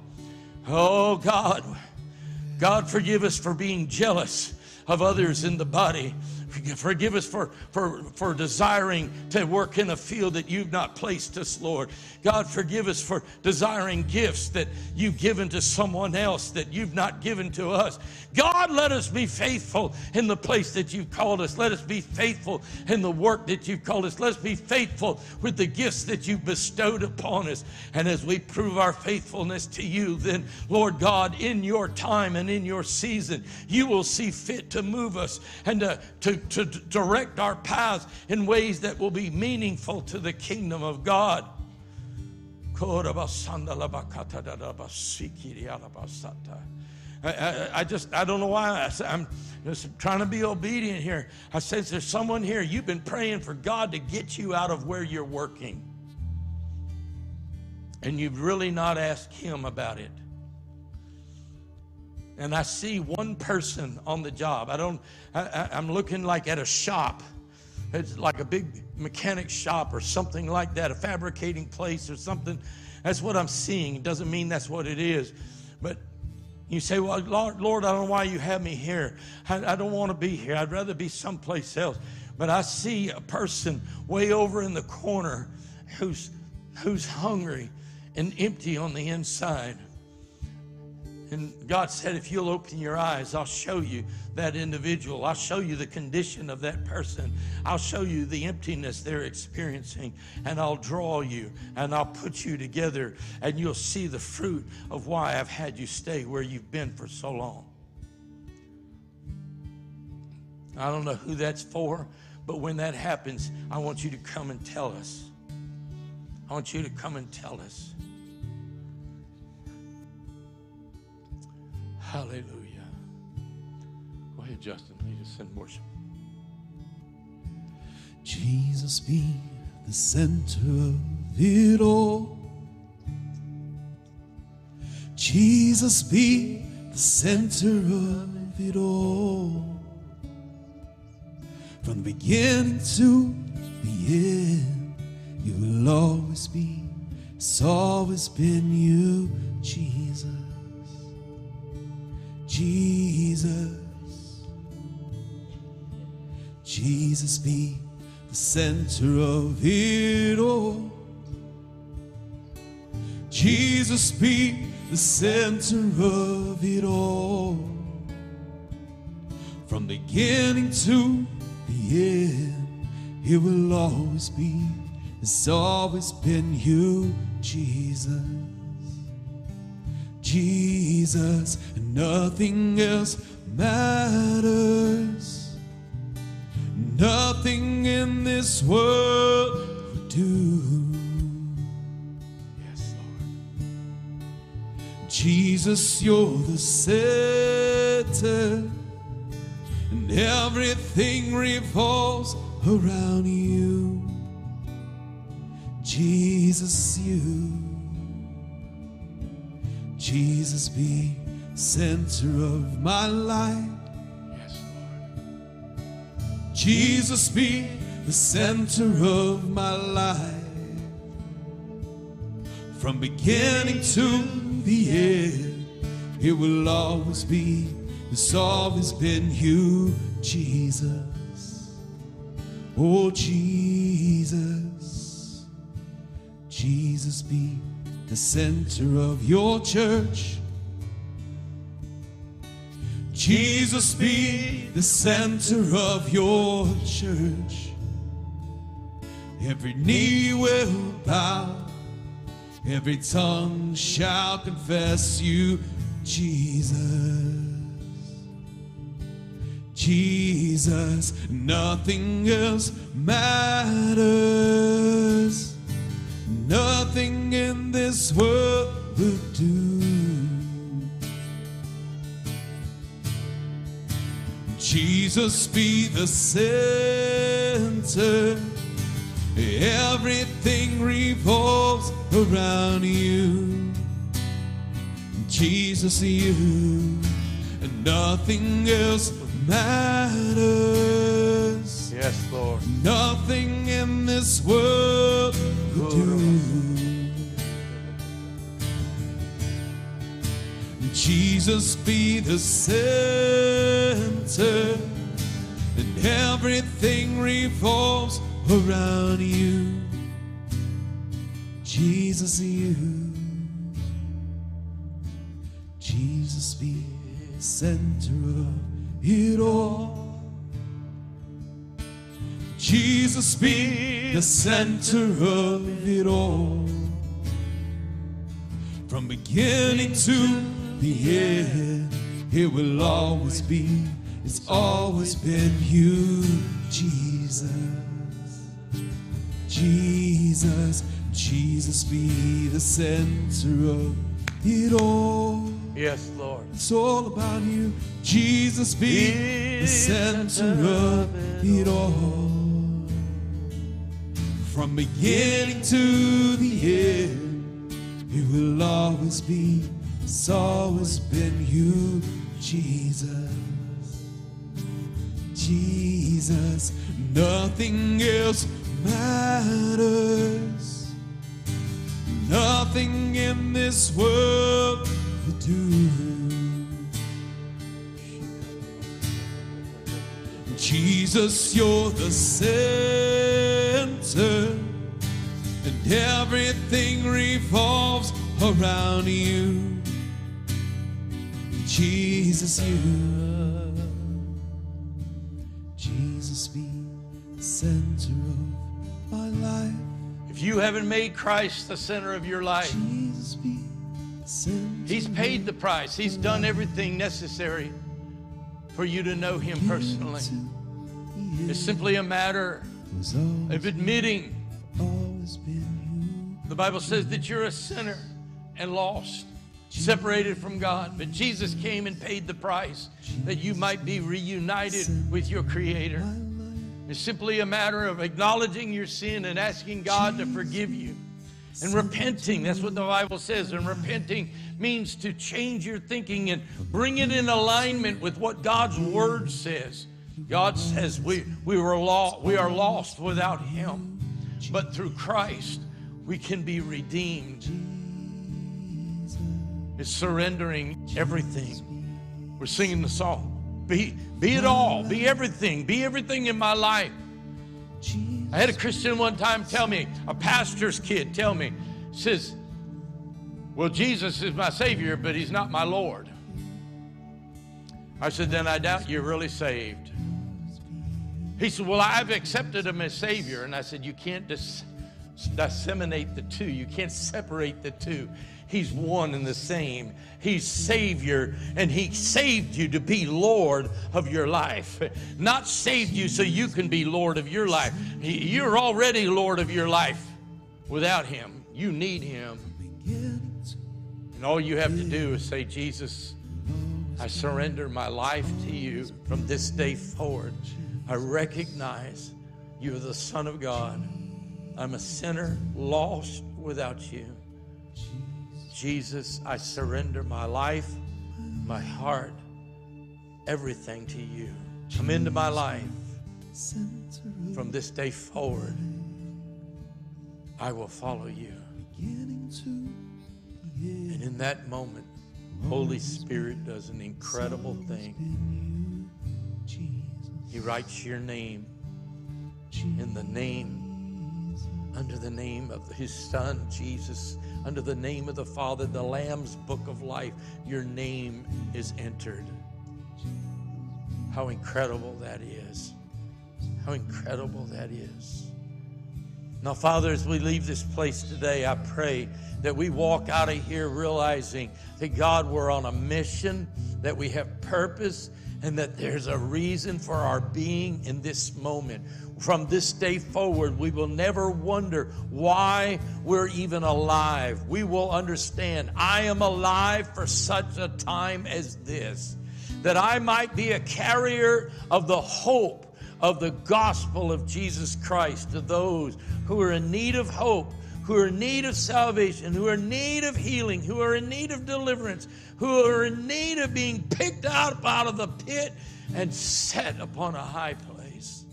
Oh, God. God, forgive us for being jealous of others in the body Forgive us for, for, for desiring to work in a field that you've not placed us, Lord. God, forgive us for desiring gifts that you've given to someone else that you've not given to us. God, let us be faithful in the place that you've called us. Let us be faithful in the work that you've called us. Let us be faithful with the gifts that you've bestowed upon us. And as we prove our faithfulness to you, then, Lord God, in your time and in your season, you will see fit to move us and to, to, to direct our paths in ways that will be meaningful to the kingdom of God. I, I, I, just, I don't know why. I, am just trying to be obedient here. I sense there's someone here, you've been praying for God to get you out of where you're working. And you've really not asked Him about it. And I see one person on the job. I don't, I, I'm looking like at a shop. It's like a big mechanic shop or something like that, a fabricating place or something. That's what I'm seeing. It doesn't mean that's what it is. But you say, Well, Lord, Lord, I don't know why you have me here. I, I don't want to be here. I'd rather be someplace else. But I see a person way over in the corner who's, who's hungry and empty on the inside. And God said, if you'll open your eyes, I'll show you that individual. I'll show you the condition of that person. I'll show you the emptiness they're experiencing. And I'll draw you and I'll put you together. And you'll see the fruit of why I've had you stay where you've been for so long. I don't know who that's for, but when that happens, I want you to come and tell us. I want you to come and tell us. Hallelujah. Go ahead, Justin. You us in worship. Jesus be the center of it all. Jesus be the center of it all. From the beginning to the end, you will always be. It's always been you, Jesus. Jesus. Jesus be the center of it all. Jesus be the center of it all. From beginning to the end, it will always be. It's always been you, Jesus. Jesus, nothing else matters. Nothing in this world would do. Yes, Lord. Jesus, you're the center, and everything revolves around you. Jesus, you. Jesus, be center of my life. Yes, Lord. Jesus, be the center of my life. From beginning to the end, it will always be, it's always been you, Jesus. Oh, Jesus. Jesus, be the center of your church. Jesus be the center of your church. Every knee will bow, every tongue shall confess you, Jesus. Jesus, nothing else matters. Nothing in this world would do. Jesus be the center. Everything revolves around you. Jesus, you, and nothing else matters. Yes, Lord. Nothing in this world will do. Jesus be the center, and everything revolves around you. Jesus, you. Jesus be the center of it all. Jesus be the center of it all. From beginning to the end, it will always be, it's always been you, Jesus. Jesus, Jesus be the center of it all. Yes, Lord. It's all about you. Jesus be the center of it all. From beginning to the end, it will always be, it's always been you, Jesus. Jesus, nothing else matters. Nothing in this world will do. Jesus, you're the center, and everything revolves around you. Jesus, you. Jesus, be the center of my life. If you haven't made Christ the center of your life, Jesus, be the. He's paid the price. He's done everything necessary for you to know Him personally. It's simply a matter always, of admitting the Bible says that you're a sinner and lost, separated from God. But Jesus came and paid the price that you might be reunited with your Creator. It's simply a matter of acknowledging your sin and asking God to forgive you. And repenting, that's what the Bible says. And repenting means to change your thinking and bring it in alignment with what God's Word says. God says we, we, were we are lost without Him, but through Christ we can be redeemed. It's surrendering everything. We're singing the song. Be, be it all, be everything, be everything in my life. I had a Christian one time tell me, a pastor's kid tell me, says, Well, Jesus is my Savior, but He's not my Lord. I said, Then I doubt you're really saved. He said, Well, I've accepted Him as Savior. And I said, You can't dis- disseminate the two, you can't separate the two. He's one and the same. He's Savior, and He saved you to be Lord of your life. Not saved you so you can be Lord of your life. You're already Lord of your life without Him. You need Him. And all you have to do is say, Jesus, I surrender my life to you from this day forward. I recognize you are the Son of God. I'm a sinner lost without you. Jesus, I surrender my life, my heart, everything to you. Come into my life. From this day forward, I will follow you. And in that moment, Holy Spirit does an incredible thing. He writes your name in the name, under the name of his Son, Jesus, under the name of the Father, the Lamb's book of life. Your name is entered. How incredible that is. How incredible that is. Now, Father, as we leave this place today, I pray that we walk out of here realizing that God, we're on a mission, that we have purpose, and that there's a reason for our being in this moment. From this day forward, we will never wonder why we're even alive. We will understand I am alive for such a time as this, that I might be a carrier of the hope of the gospel of Jesus Christ to those who are in need of hope, who are in need of salvation, who are in need of healing, who are in need of deliverance, who are in need of being picked out, out of the pit and set upon a high place.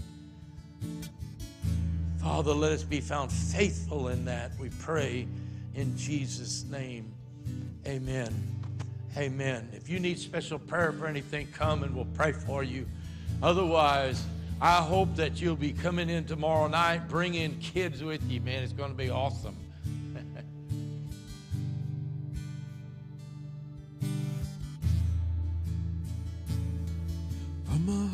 Father, let us be found faithful in that, we pray in Jesus' name. Amen. Amen. If you need special prayer for anything, come and we'll pray for you. Otherwise, I hope that you'll be coming in tomorrow night. Bring in kids with you, man. It's going to be awesome.